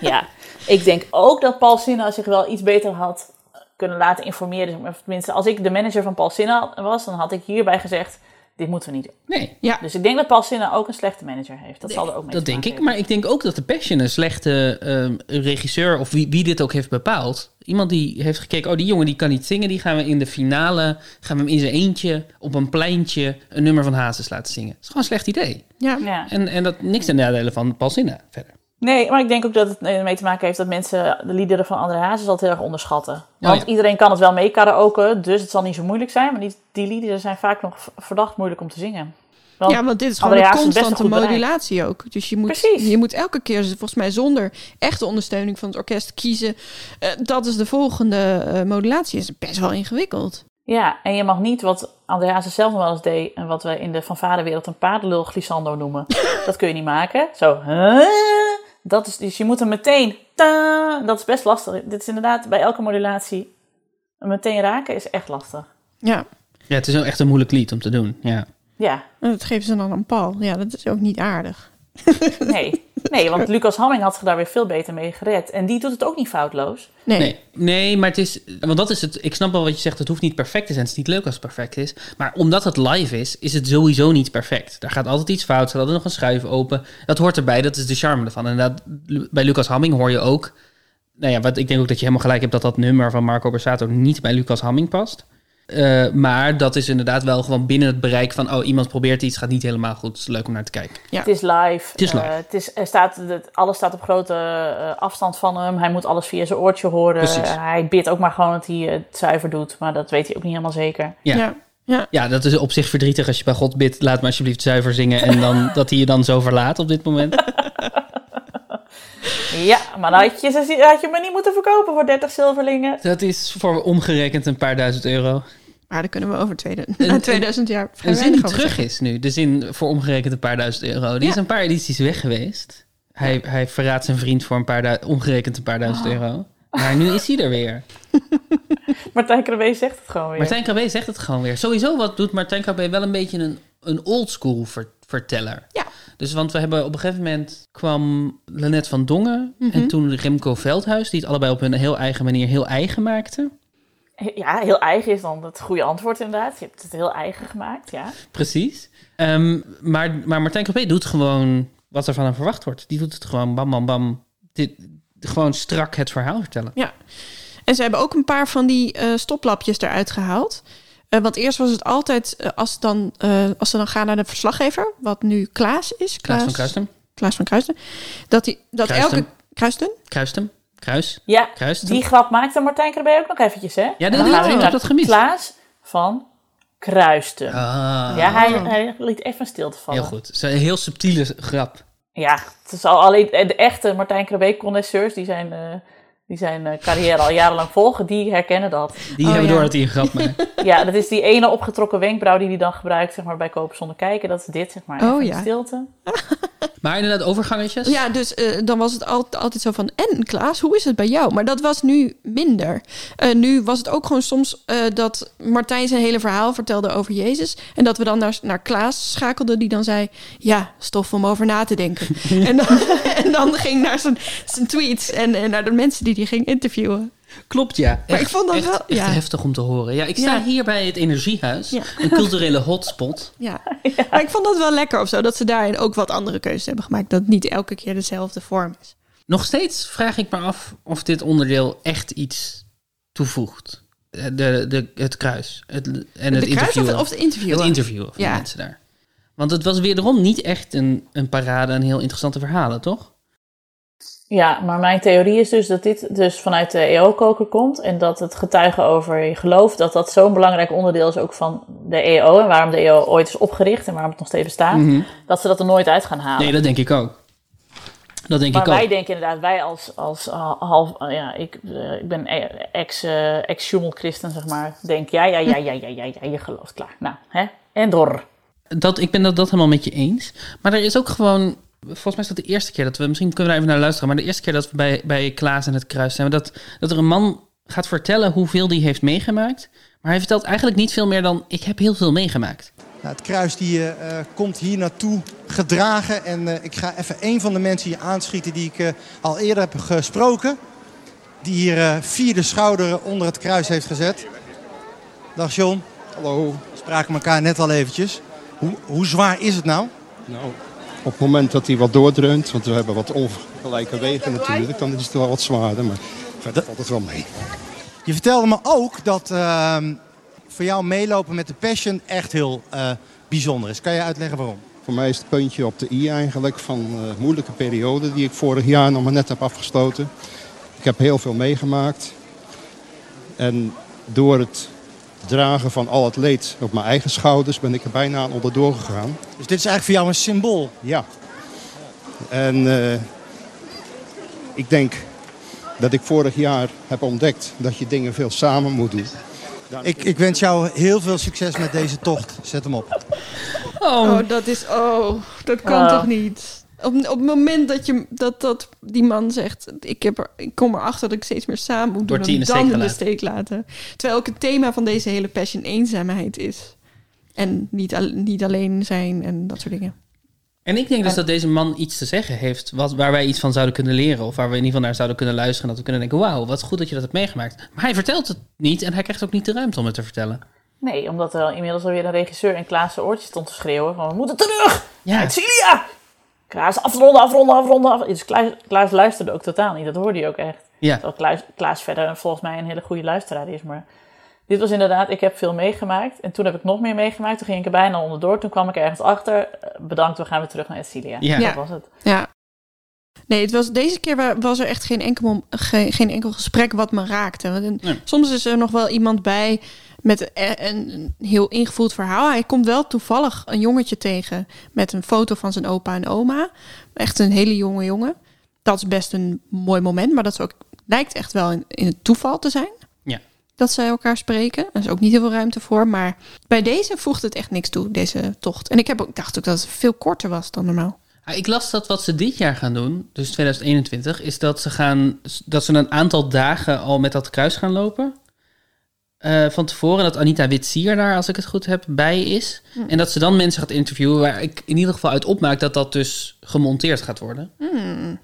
Ja. Ik denk ook dat Paul Sinha zich wel iets beter had kunnen laten informeren. Of Tenminste, als ik de manager van Paul Sinha was, dan had ik hierbij gezegd: dit moeten we niet doen. Nee, Ja, Dus ik denk dat Paul ook een slechte manager heeft. Dat zal er ook mee dat denk ik. hebben. Maar ik denk ook dat de Passion een slechte ehm, regisseur, of wie, wie dit ook heeft bepaald. Iemand die heeft gekeken, oh die jongen die kan niet zingen, die gaan we in de finale, gaan we hem in zijn eentje op een pleintje een nummer van Hazes laten zingen. Dat is gewoon een slecht idee. ja. Ja. En, en dat niks ten nadele van Paul verder. Nee, maar ik denk ook dat het ermee te maken heeft dat mensen de liederen van André Hazes altijd heel erg onderschatten. Want ja. iedereen kan het wel mee karaoke, dus het zal niet zo moeilijk zijn. Maar die, die liederen zijn vaak nog verdacht moeilijk om te zingen. Want Ja, want dit is gewoon een constante modulatie ook. Dus je moet, Precies. je moet elke keer, volgens mij zonder echte ondersteuning van het orkest, kiezen. eh, dat is de volgende eh, modulatie. is best wel ingewikkeld. Ja, en je mag niet wat André Hazes zelf nog wel eens deed... en wat we in de fanfarewereld een paardenlul glissando noemen. dat kun je niet maken. Zo, huh? Dat is, dus je moet hem meteen... ta- dat is best lastig. Dit is inderdaad bij elke modulatie... meteen raken is echt lastig. Ja, Ja, het is wel echt een moeilijk lied om te doen. Ja. Ja, en dat geven ze dan aan Paul. Ja, dat is ook niet aardig. nee. Nee, want Lucas Hamming had zich daar weer veel beter mee gered. En die doet het ook niet foutloos. Nee. Nee, nee, maar het is. Want dat is het. Ik snap wel wat je zegt. Het hoeft niet perfect te zijn. Het is niet leuk als het perfect is. Maar omdat het live is, is het sowieso niet perfect. Daar gaat altijd iets fout. Er gaat altijd nog een schuif open. Dat hoort erbij. Dat is de charme ervan. En dat, bij Lucas Hamming hoor je ook. Nou ja, wat ik denk ook dat je helemaal gelijk hebt dat dat nummer van Marco Borsato niet bij Lucas Hamming past. Eh, maar dat is inderdaad wel gewoon binnen het bereik van. Oh, iemand probeert iets, gaat niet helemaal goed. Het is leuk om naar te kijken. Ja. Het is live. Het is live. Eh, het is, er staat, het, alles staat op grote eh, afstand van hem. Hij moet alles via zijn oortje horen. Precies. hij bidt ook maar gewoon dat hij het zuiver doet. Maar dat weet hij ook niet helemaal zeker. Ja. Ja. Ja. Ja, dat is op zich verdrietig als je bij God bidt. Laat me alsjeblieft zuiver zingen. En dan dat hij je dan zo verlaat op dit moment. Ja, maar dan had je, ze- had je me niet moeten verkopen voor 30 zilverlingen. Dat is voor omgerekend een paar duizend euro. Maar daar kunnen we over tweede, Een- na 2000 jaar vrij Een zin die terug is nu. De zin voor omgerekend een paar duizend euro. Die is een paar edities weg geweest. Hij, hij verraadt zijn vriend voor een paar du- omgerekend een paar duizend euro. Maar nu is hij er weer. Martijn Krabbe zegt het gewoon weer. Martijn KB zegt het gewoon weer. Sowieso wat doet Martijn KB wel een beetje een, een oldschool ver- verteller. Ja. Dus want we hebben op een gegeven moment kwam Lanette van Dongen en toen Remco Veldhuis, die het allebei op hun heel eigen manier heel eigen maakten. Ja, heel eigen is dan het goede antwoord inderdaad. Je hebt het heel eigen gemaakt, ja. Precies. Ehm, maar, maar Martijn KB doet gewoon wat er van hem verwacht wordt. Die doet het gewoon bam, bam, bam. Dit, gewoon strak het verhaal vertellen. Ja. En ze hebben ook een paar van die eh, stoplapjes eruit gehaald. Eh, want eerst was het altijd, eh, als, dan, eh, als ze dan gaan naar de verslaggever, wat nu Klaas is. Klaas van Kruisten. Klaas van Kruisten. Dat, die, dat Kruisten. elke... Kruisten? Kruisten. Kruis. Ja, Kruisten. die grap maakte Martijn Krabbe ook nog eventjes, hè? Ja, die- dan gaan we ik naar dat gemist. Klaas van Kruisten. Ah, Ja, hij, hij liet even stilte vallen. heel goed. Het is een heel subtiele grap. Ja, het is al alleen de echte Martijn Krabbe connoisseurs die zijn, eh, die zijn eh, carrière al jarenlang volgen, die herkennen dat. Die Oh, hebben ja. door dat hij een grap maakt. Ja, dat is die ene opgetrokken wenkbrauw die hij dan gebruikt zeg maar, bij kopen zonder kijken. Dat is dit, zeg maar. Oh, ja. stilte. Maar inderdaad, overgangetjes. Ja, dus eh, dan was het altijd, altijd zo van... En Klaas, hoe is het bij jou? Maar dat was nu minder. Eh, nu was het ook gewoon soms eh, dat Martijn zijn hele verhaal vertelde over Jezus. En dat we dan naar, naar Klaas schakelden, die dan zei... Ja, stof om over na te denken. en, dan, en dan ging naar zijn, zijn tweets en, en naar de mensen die hij ging interviewen. Klopt, ja. Maar ik vond dat echt, wel- echt ja. heftig om te horen. Ja, ik sta Ja. hier bij het Energiehuis, Ja. een culturele hotspot. Ja. maar ik vond dat wel lekker of zo, dat ze daarin ook wat andere keuzes hebben gemaakt. Dat het niet elke keer dezelfde vorm is. Nog steeds vraag ik me af of dit onderdeel echt iets toevoegt. Eh, De, de, het kruis het, en het de kruis interview. of, of het interview? Het interviewen van Ja. de mensen daar. Want het was wederom niet echt een, een parade en heel interessante verhalen, toch? Ja, maar mijn theorie is dus dat dit dus vanuit de EO-koker komt. En dat het getuigen over je geloof, dat dat zo'n belangrijk onderdeel is ook van de EO. En waarom de EO ooit is opgericht en waarom het nog steeds bestaat. Dat ze dat er nooit uit gaan halen. Mhm. Nee, dat denk ik ook. Dat denk maar ik ook. wij denken inderdaad, wij als, als ha- half, eh, ja, ik, eh, ik ben e- ex, eh ex-Schumel-christen, zeg maar. Denk, ja, ja, ja, ja, ja, ja, ja, je gelooft, klaar. Nou, hè? En door. Dat, ik ben dat, dat helemaal met je eens. Maar er is ook gewoon... Volgens mij is dat de eerste keer dat we... Misschien kunnen we daar even naar luisteren. Maar de eerste keer dat we bij, bij Klaas en het Kruis zijn... Dat, dat er een man gaat vertellen hoeveel die heeft meegemaakt. Maar hij vertelt eigenlijk niet veel meer dan... Ik heb heel veel meegemaakt. Nou, het kruis die, eh, eh, komt hier naartoe gedragen. En eh, ik ga even een van de mensen hier aanschieten die ik eh, al eerder heb gesproken. Die hier eh, vierde schouder onder het kruis heeft gezet. Dag John. Hallo. We spraken elkaar net al eventjes. Hoe, hoe zwaar is het nou? Nou, op het moment dat hij wat doordreunt, want we hebben wat ongelijke wegen natuurlijk, dan is het wel wat zwaarder, maar verder valt het wel mee. Je vertelde me ook dat ehm, voor jou meelopen met de Passion echt heel eh, bijzonder is. Kan je uitleggen waarom? Voor mij is het puntje op de i eigenlijk van een moeilijke periode die ik vorig jaar nog maar net heb afgestoten. Ik heb heel veel meegemaakt. En door het dragen van al het leed op mijn eigen schouders ben ik er bijna aan onderdoor gegaan. Dus dit is eigenlijk voor jou een symbool. Ja. En eh, ik denk dat ik vorig jaar heb ontdekt dat je dingen veel samen moet doen. Ik, ik wens jou heel veel succes met deze tocht. Zet hem op. Oh, dat is. Oh, dat kan Ah. toch niet? Op, op het moment dat, je, dat, dat die man zegt: ik, heb er, ik kom erachter dat ik steeds meer samen moet doen, dan steek in de steek laten. Terwijl ook het thema van deze hele passion eenzaamheid is. En niet, al- niet alleen zijn en dat soort dingen. En ik denk dus dat deze man iets te zeggen heeft... Wat, waar wij iets van zouden kunnen leren. Of waar we in ieder geval naar zouden kunnen luisteren. En dat we kunnen denken, wauw, wat goed dat je dat hebt meegemaakt. Maar hij vertelt het niet en hij krijgt ook niet de ruimte om het te vertellen. Nee, omdat er inmiddels alweer een regisseur in Klaas' oortjes stond te schreeuwen van we moeten terug! Ja. Uit Cilia! Klaas, afronden, afronden, afronden. af- Dus Klaas, Klaas luisterde ook totaal niet, dat hoorde hij ook echt. Ja. Terwijl Klaas, Klaas verder volgens mij een hele goede luisteraar is. Maar dit was inderdaad, ik heb veel meegemaakt. En toen heb ik nog meer meegemaakt. Toen ging ik er bijna onderdoor. Toen kwam ik ergens achter. eh, Bedankt, we gaan weer terug naar Ecilia. Ja. Dat was het. Ja. Nee, het was, deze keer wa- was er echt geen enkel, geen, geen enkel gesprek wat me raakte. Want Nee. Soms is er nog wel iemand bij met een, heel ingevoeld verhaal. Hij komt wel toevallig een jongetje tegen met een foto van zijn opa en oma. Echt een hele jonge jongen. Dat is best een mooi moment, maar dat is ook, lijkt echt wel in, in het toeval te zijn. Ja. Dat zij elkaar spreken. Er is ook niet heel veel ruimte voor. Maar bij deze voegt het echt niks toe, deze tocht. En ik heb ook, ik dacht ook dat het veel korter was dan normaal. Ik las dat wat ze dit jaar gaan doen, dus 2021, is dat ze, gaan, dat ze een aantal dagen al met dat kruis gaan lopen. Eh, van tevoren dat Anita Witsier daar, als ik het goed heb, bij is. En dat ze dan mensen gaat interviewen waar ik in ieder geval uit opmaak dat dat dus gemonteerd gaat worden.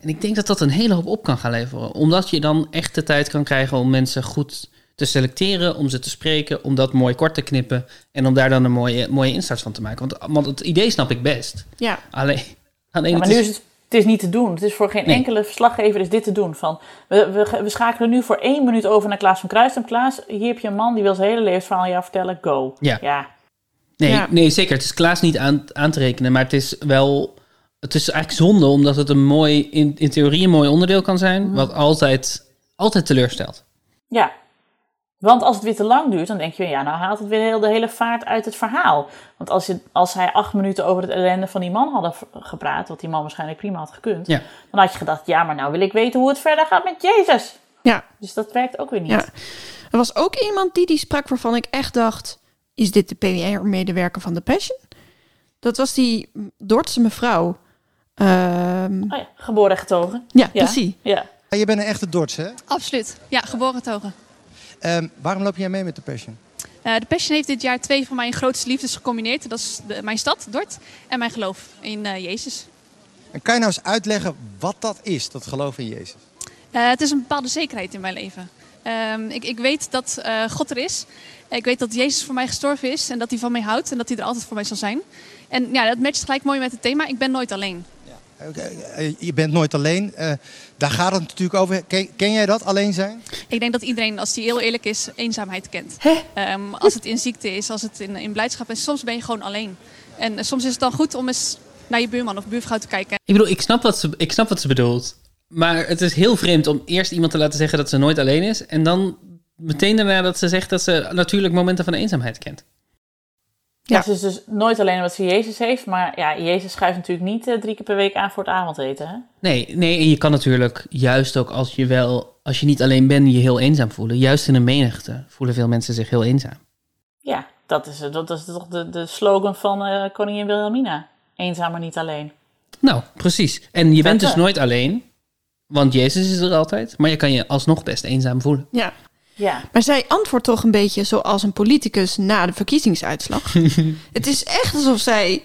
En ik denk dat dat een hele hoop op kan gaan leveren. Omdat je dan echt de tijd kan krijgen om mensen goed te selecteren, om ze te spreken, om dat mooi kort te knippen en om daar dan een mooie, mooie instart van te maken. Want, want het idee snap ik best. Ja, Alleen, alleen Ja, maar het nu is- is het, het is niet te doen. Het is voor geen Nee. enkele verslaggever is dit te doen. Van, we, we, we schakelen nu voor één minuut over naar Klaas van Kruistem. Klaas, hier heb je een man die wil zijn hele levensverhaal aan jou vertellen. Go. Ja. ja. Nee, Ja. nee, zeker. Het is Klaas niet aan, aan te rekenen, maar het is wel... Het is eigenlijk zonde, omdat het een mooi, in, in theorie een mooi onderdeel kan zijn, wat altijd, altijd teleurstelt. Ja. Want als het weer te lang duurt, dan denk je, ja, nou haalt het weer heel, de hele vaart uit het verhaal. Want als, je, als hij acht minuten over het ellende van die man hadden gepraat, wat die man waarschijnlijk prima had gekund, Ja. dan had je gedacht, ja, maar nou wil ik weten hoe het verder gaat met Jezus. ja. Dus dat werkt ook weer niet. Ja. Er was ook iemand die die sprak waarvan ik echt dacht... is dit de PR-medewerker van The Passion? Dat was die Dordtse mevrouw. Ehm, Oh ja, geboren en getogen. ja, Ja. precies. Ja. Ja, Je bent een echte Dorts, hè? Absoluut. Ja, geboren togen. Ehm, waarom loop jij mee met de Passion? Eh, de Passion heeft dit jaar twee van mijn grootste liefdes gecombineerd. Dat is de- mijn stad, Dort, en mijn geloof in eh, Jezus. En kan je nou eens uitleggen wat dat is, dat geloof in Jezus? Eh, het is een bepaalde zekerheid in mijn leven. Ehm, ik, ik weet dat God er is. Ik weet dat Jezus voor mij gestorven is en dat hij van mij houdt en dat hij er altijd voor mij zal zijn. En ja, dat matcht gelijk mooi met het thema. Ik ben nooit alleen. Eh, Je bent nooit alleen. Eh, daar gaat het natuurlijk over. Ken, ken jij dat, alleen zijn? Ik denk dat iedereen, als hij heel eerlijk is, eenzaamheid kent. Ehm, als het in ziekte is, als het in, in blijdschap is. Soms ben je gewoon alleen. En eh, soms is het dan goed om eens naar je buurman of buurvrouw te kijken. Ik bedoel, ik snap, wat ze, ik snap wat ze bedoelt. Maar het is heel vreemd om eerst iemand te laten zeggen dat ze nooit alleen is. En dan meteen daarna dat ze zegt dat ze natuurlijk momenten van eenzaamheid kent. Ja. Ze is dus nooit alleen omdat ze Jezus heeft. Maar ja, Jezus schuift natuurlijk niet eh, drie keer per week aan voor het avondeten. Hè? Nee, nee, en je kan natuurlijk juist ook als je wel, als je niet alleen bent, je heel eenzaam voelen. Juist in een menigte voelen veel mensen zich heel eenzaam. Ja, dat is, dat is toch de, de slogan van eh, koningin Wilhelmina. Eenzaam maar niet alleen. Nou, precies. En je bent dus nooit alleen, want Jezus is er altijd. Maar je kan je alsnog best eenzaam voelen. Ja. Ja. Maar zij antwoordt toch een beetje zoals een politicus na de verkiezingsuitslag. het is echt alsof zij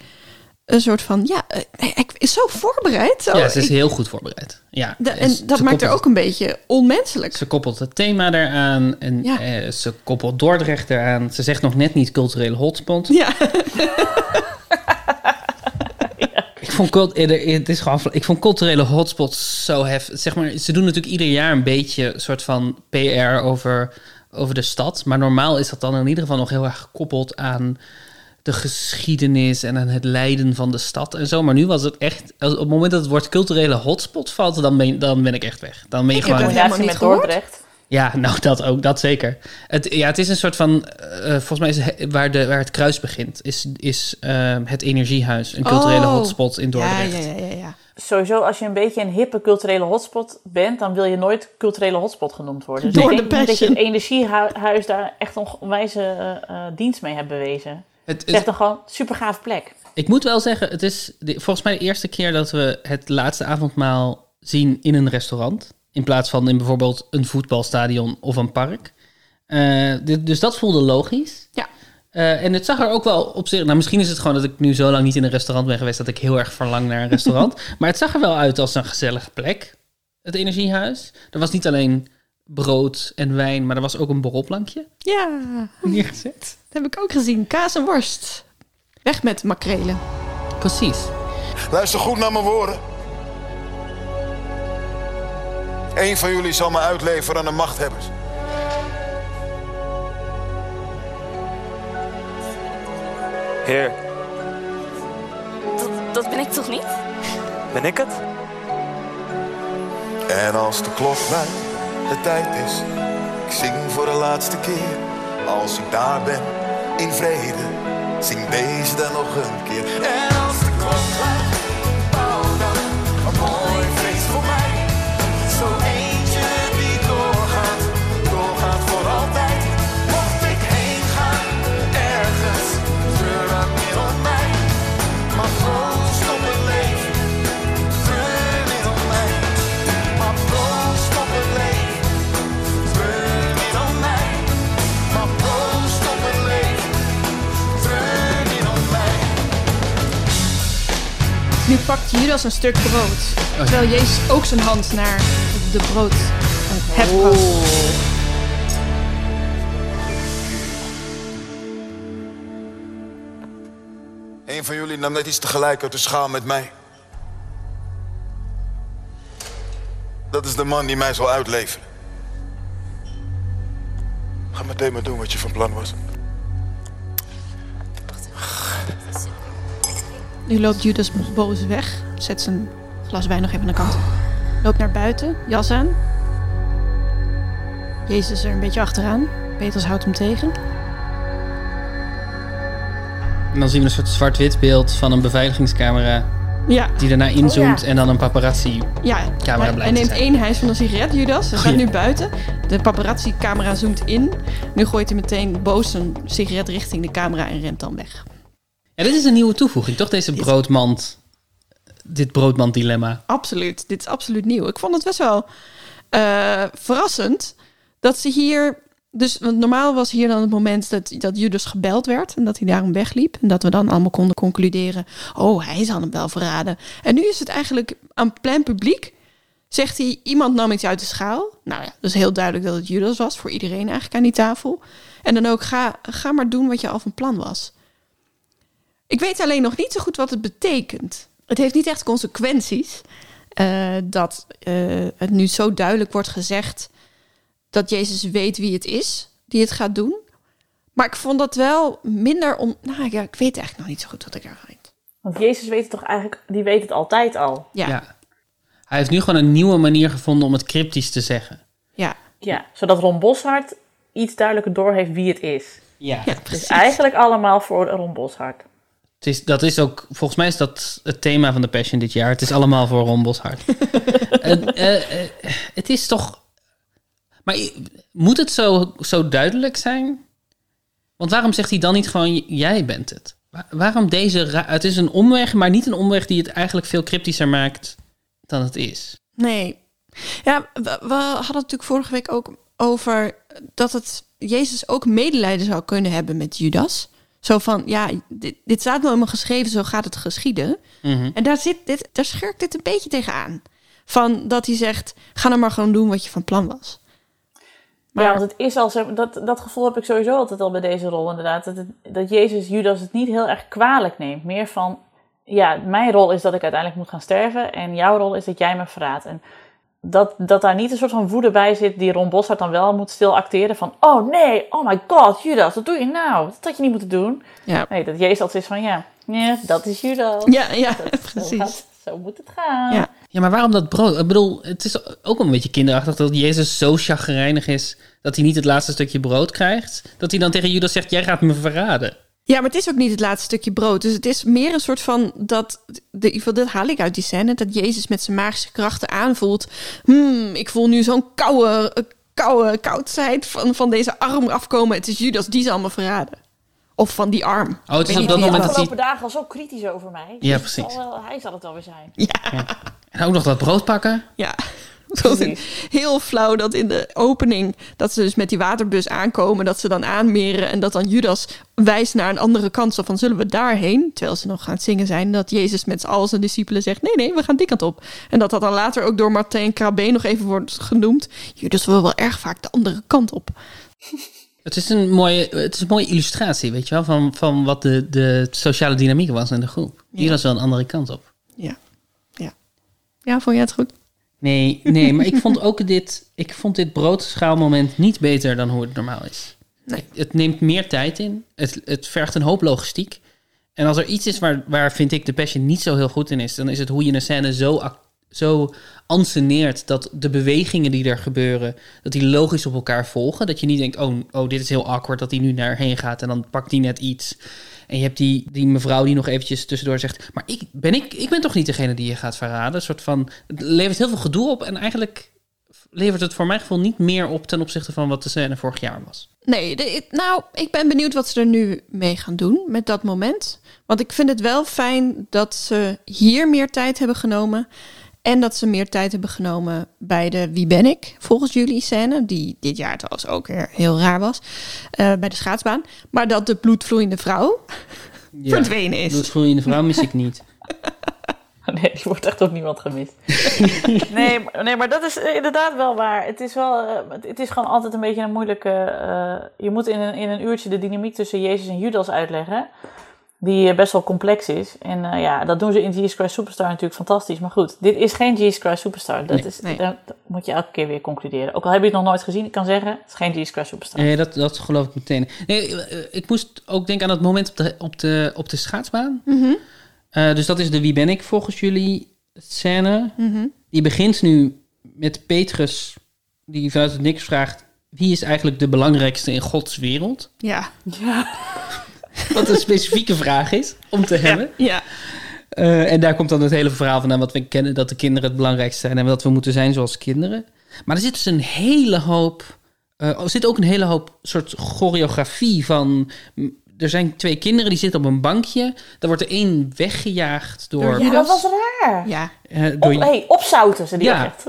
een soort van, ja, eh, ik is zo voorbereid. Ja, ze is Ik- heel goed voorbereid. Ja, en ze dat maakt haar ook een beetje onmenselijk. Ze koppelt het thema eraan en Ja. eh, ze koppelt Dordrecht eraan. Ze zegt nog net niet culturele hotspot. Ja. Ik vond, cult- eh, het is gewoon, ik vond culturele hotspots zo heftig. Zeg maar, ze doen natuurlijk ieder jaar een beetje een soort van PR over, over de stad. Maar normaal is dat dan in ieder geval nog heel erg gekoppeld aan de geschiedenis en aan het lijden van de stad en zo. Maar nu was het echt, op het moment dat het woord culturele hotspot valt, dan ben, dan ben ik echt weg. Dan ben je Ik heb gewoon... het helemaal niet met gehoord. Dordrecht. Ja, nou dat ook, dat zeker. Het, ja, het is een soort van, eh, volgens mij is het, waar, de, waar het kruis begint, is, is eh, het energiehuis, een culturele Oh. hotspot in Dordrecht. ja, ja, ja, ja. Sowieso, als je een beetje een hippe culturele hotspot bent, dan wil je nooit culturele hotspot genoemd worden. Dus Door ik de denk dat je het energiehuis daar echt een onwijze eh, eh, dienst mee hebt bewezen. Het, Het is echt een gewoon super gaaf plek. Ik moet wel zeggen, het is de, volgens mij de eerste keer dat we het laatste avondmaal zien in een restaurant. In plaats van in bijvoorbeeld een voetbalstadion of een park. Eh, dit- dus dat voelde logisch. Ja. Eh, en het zag er ook wel op zich... Nou, misschien is het gewoon dat ik nu zo lang niet in een restaurant ben geweest... dat ik heel erg verlang naar een restaurant. maar het zag er wel uit als een gezellige plek, het energiehuis. Er was niet alleen brood en wijn, maar er was ook een borrelplankje Ja, neergezet. dat heb ik ook gezien. Kaas en worst. Weg met makrelen. Precies. Luister goed naar mijn woorden. Eén van jullie zal me uitleveren aan de machthebbers. Heer, Dat, dat ben ik toch niet? ben ik het? En als de klok luidt, de tijd is. Ik zing voor de laatste keer. Als ik daar ben, in vrede, zing deze dan nog een keer. En als de klok luidt, Nu pakt Judas een stuk brood. Terwijl Jezus ook zijn hand naar de brood het brood. Een van jullie nam net iets tegelijk uit de schaal met mij. Dat is de man die mij zal uitleveren. Ga meteen maar doen wat je van plan was. Nu loopt Judas boos weg. Zet zijn glas wijn nog even aan de kant. Loopt naar buiten, jas aan. Jezus er een beetje achteraan. Petrus houdt hem tegen. En dan zien we een soort zwart-wit beeld van een beveiligingscamera Ja, die daarna inzoomt Oh, ja. en dan een paparazzi. ja. Blijft hij neemt zijn. één hijs van een sigaret, Judas. Hij Oh, staat ja. nu buiten. De paparazzi-camera zoomt in. Nu gooit hij meteen boos een sigaret richting de camera en rent dan weg. Ja, dit is een nieuwe toevoeging, toch? Deze broodmand. Dit broodmand-dilemma. Absoluut. Dit is absoluut nieuw. Ik vond het best wel eh, verrassend dat ze hier. Dus want normaal was hier dan het moment dat, dat Judas gebeld werd en dat hij daarom wegliep. En dat we dan allemaal konden concluderen: oh, hij zal hem wel verraden. En nu is het eigenlijk aan plein publiek zegt hij, iemand nam iets uit de schaal. Nou ja, is heel duidelijk dat het Judas was voor iedereen eigenlijk aan die tafel. En dan ook, ga, ga maar doen wat je al van plan was. Ik weet alleen nog niet zo goed wat het betekent. Het heeft niet echt consequenties eh, dat eh, het nu zo duidelijk wordt gezegd dat Jezus weet wie het is die het gaat doen. Maar ik vond dat wel minder om. Nou ja, ik weet eigenlijk nog niet zo goed wat ik ervan vind. Want Jezus weet het toch eigenlijk, die weet het altijd al. Ja. Ja. Hij heeft nu gewoon een nieuwe manier gevonden om het cryptisch te zeggen. Ja, Ja, zodat Ron Boshart iets duidelijker doorheeft wie het is. Ja. ja Dus precies. eigenlijk allemaal voor Ron Boshart. Het is, dat is ook, volgens mij is dat het thema van de Passion dit jaar. Het is allemaal voor Ron Boshart. Eh, eh, eh, het is toch... Maar moet het zo, zo duidelijk zijn? Want waarom zegt hij dan niet gewoon, jij bent het? Wa- waarom deze... Het is een omweg, maar niet een omweg die het eigenlijk veel cryptischer maakt dan het is. Nee. Ja, we, we hadden het natuurlijk vorige week ook over dat het Jezus ook medelijden zou kunnen hebben met Judas. Zo van, ja, dit, dit staat nou helemaal geschreven, zo gaat het geschieden. Mhm. En daar, zit dit, daar schurkt dit een beetje tegenaan. Van dat hij zegt, ga nou maar gewoon doen wat je van plan was. Maar Ja, want het is al zo, dat, dat gevoel heb ik sowieso altijd al bij deze rol inderdaad. Dat, het, dat Jezus Judas het niet heel erg kwalijk neemt. Meer van, ja, mijn rol is dat ik uiteindelijk moet gaan sterven. En jouw rol is dat jij me verraadt. En dat, dat daar niet een soort van woede bij zit die Ron Bossart dan wel moet stil acteren. Van, oh nee, oh my god, Judas, wat doe je nou? Dat had je niet moeten doen. ja, Nee, dat Jezus altijd is van, ja, dat is Judas. ja, ja Dat- Zo, precies. gaat- zo moet het gaan. Ja. Ja, maar waarom dat brood? Ik bedoel, het is ook een beetje kinderachtig dat Jezus zo chagrijnig is dat hij niet het laatste stukje brood krijgt. Dat hij dan tegen Judas zegt, jij gaat me verraden. Ja, maar het is ook niet het laatste stukje brood. Dus het is meer een soort van dat. De, in dit haal ik uit die scène. Dat Jezus met zijn magische krachten aanvoelt. Hmm, ik voel nu zo'n koude, koude koudheid van, van deze arm afkomen. Het is Judas, die zal me verraden. Of van die arm. Oh, het is op dat moment dat afgelopen hij... dagen al zo kritisch over mij. Ja, Dus precies. zal wel- hij zal het wel weer zijn. En ook nog dat brood pakken. Ja, heel flauw dat in de opening... dat ze dus met die waterbus aankomen... dat ze dan aanmeren en dat dan Judas wijst naar een andere kant. Zo van, zullen we daarheen? Terwijl ze nog gaan zingen zijn. Dat Jezus met al zijn discipelen zegt... nee, nee, we gaan die kant op. En dat dat dan later ook door Martijn Krabbe nog even wordt genoemd. Judas wil wel erg vaak de andere kant op. Het is een mooie, het is een mooie illustratie, weet je wel, van, van wat de, de sociale dynamiek was in de groep. Was wel een andere kant op. Ja, ja. Ja, vond je het goed? Nee, nee, maar ik vond ook dit, ik vond dit broodschaalmoment niet beter dan hoe het normaal is. Nee. Het neemt meer tijd in, het, het vergt een hoop logistiek. En als er iets is waar, waar vind ik de Passion niet zo heel goed in is, dan is het hoe je een scène zo, zo anseneert dat de bewegingen die er gebeuren, dat die logisch op elkaar volgen. Dat je niet denkt, oh, oh dit is heel awkward dat hij nu daarheen gaat en dan pakt hij net iets. En je hebt die, die mevrouw die nog eventjes tussendoor zegt, maar ik ben, ik, ik ben toch niet degene die je gaat verraden? Een soort van, het levert heel veel gedoe op en eigenlijk levert het voor mijn gevoel niet meer op ten opzichte van wat de scène vorig jaar was. Nee, nou, ik ben benieuwd wat ze er nu mee gaan doen met dat moment. Want ik vind het wel fijn dat ze hier meer tijd hebben genomen. En dat ze meer tijd hebben genomen bij de Wie ben ik, volgens jullie scène. Die dit jaar trouwens ook weer heel raar was. eh, bij de schaatsbaan. Maar dat de bloedvloeiende vrouw verdwenen is. Bloedvloeiende vrouw mis ik niet. Nee, die wordt echt door niemand gemist. nee, maar- nee, maar dat is inderdaad wel waar. Het is, wel, eh, het is gewoon altijd een beetje een moeilijke... eh, je moet in een, in een uurtje de dynamiek tussen Jezus en Judas uitleggen. Die eh, best wel complex is. En eh, ja, dat doen ze in Jesus Christ Superstar natuurlijk fantastisch. Maar goed, dit is geen Jesus Christ Superstar. Dat Nee. is, Nee. dat moet je elke keer weer concluderen. Ook al heb je het nog nooit gezien, ik kan zeggen, het is geen Jesus Christ Superstar. Nee, dat, dat geloof ik meteen. Nee, eh, ik moest ook denken aan dat moment op de, op de, op de schaatsbaan. Mhm, Eh, dus dat is de Wie ben ik volgens jullie scène. mhm. Die begint nu met Petrus, die vanuit het niks vraagt... wie is eigenlijk de belangrijkste in Gods wereld? Ja, Wat een specifieke vraag is om te hebben. ja. Eh, en daar komt dan het hele verhaal van aan wat we kennen... dat de kinderen het belangrijkste zijn en dat we moeten zijn zoals kinderen. Maar er zit dus een hele hoop... eh, er zit ook een hele hoop soort choreografie van... m, Er zijn twee kinderen die zitten op een bankje. Er wordt er één weggejaagd door... Ja, dat was raar. Ja, eh, Op, door hey, opzouten ze die Ja. echt.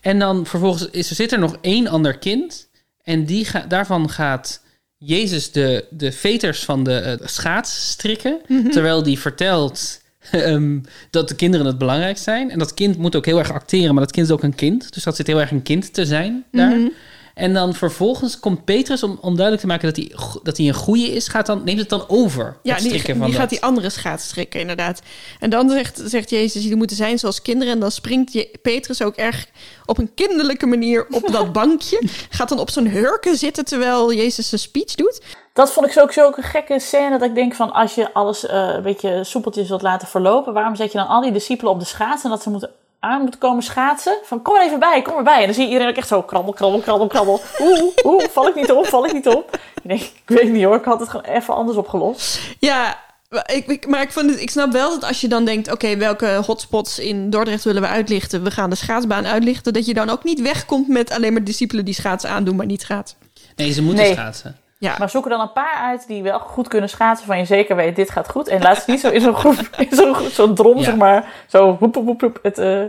En dan vervolgens is, er zit er nog één ander kind. En die ga, daarvan gaat Jezus de, de veters van de eh, schaats strikken. Terwijl die vertelt ehm, dat de kinderen het belangrijkst zijn. En dat kind moet ook heel erg acteren, maar dat kind is ook een kind. Dus dat zit heel erg een kind te zijn daar. Mhm. En dan vervolgens komt Petrus, om, om duidelijk te maken dat hij, dat hij een goeie is, gaat dan, neemt het dan over. Ja, het die, strikken die van gaat die andere schaats strikken, inderdaad. En dan zegt, zegt Jezus, jullie moeten zijn zoals kinderen. En dan springt je, Petrus ook erg op een kinderlijke manier op dat bankje. Gaat dan op zo'n hurken zitten terwijl Jezus zijn speech doet. Dat vond ik sowieso ook een gekke scène. Dat ik denk van als je alles eh, een beetje soepeltjes wilt laten verlopen, waarom zet je dan al die discipelen op de schaats en dat ze moeten aan moeten komen schaatsen? Van kom er even bij, kom erbij. En dan zie je iedereen ook echt zo krabbel, krabbel, krabbel, krabbel. Oeh, oeh, val ik niet op, val ik niet op. Ik denk, ik weet niet hoor, ik had het gewoon even anders opgelost. Ja, maar ik, ik- maar ik, vond het, ik snap wel dat als je dan denkt... oké, welke hotspots in Dordrecht willen we uitlichten? We gaan de schaatsbaan uitlichten. Dat je dan ook niet wegkomt met alleen maar discipelen die schaatsen aandoen... maar niet schaatsen. Nee, ze moeten Nee. schaatsen. Ja. Maar zoek er dan een paar uit die wel goed kunnen schaatsen, van je zeker weet, dit gaat goed. En laat ze niet zo in zo'n groep, in zo'n zo'n drom, Ja. zeg maar, zo woep, woep, het, eh,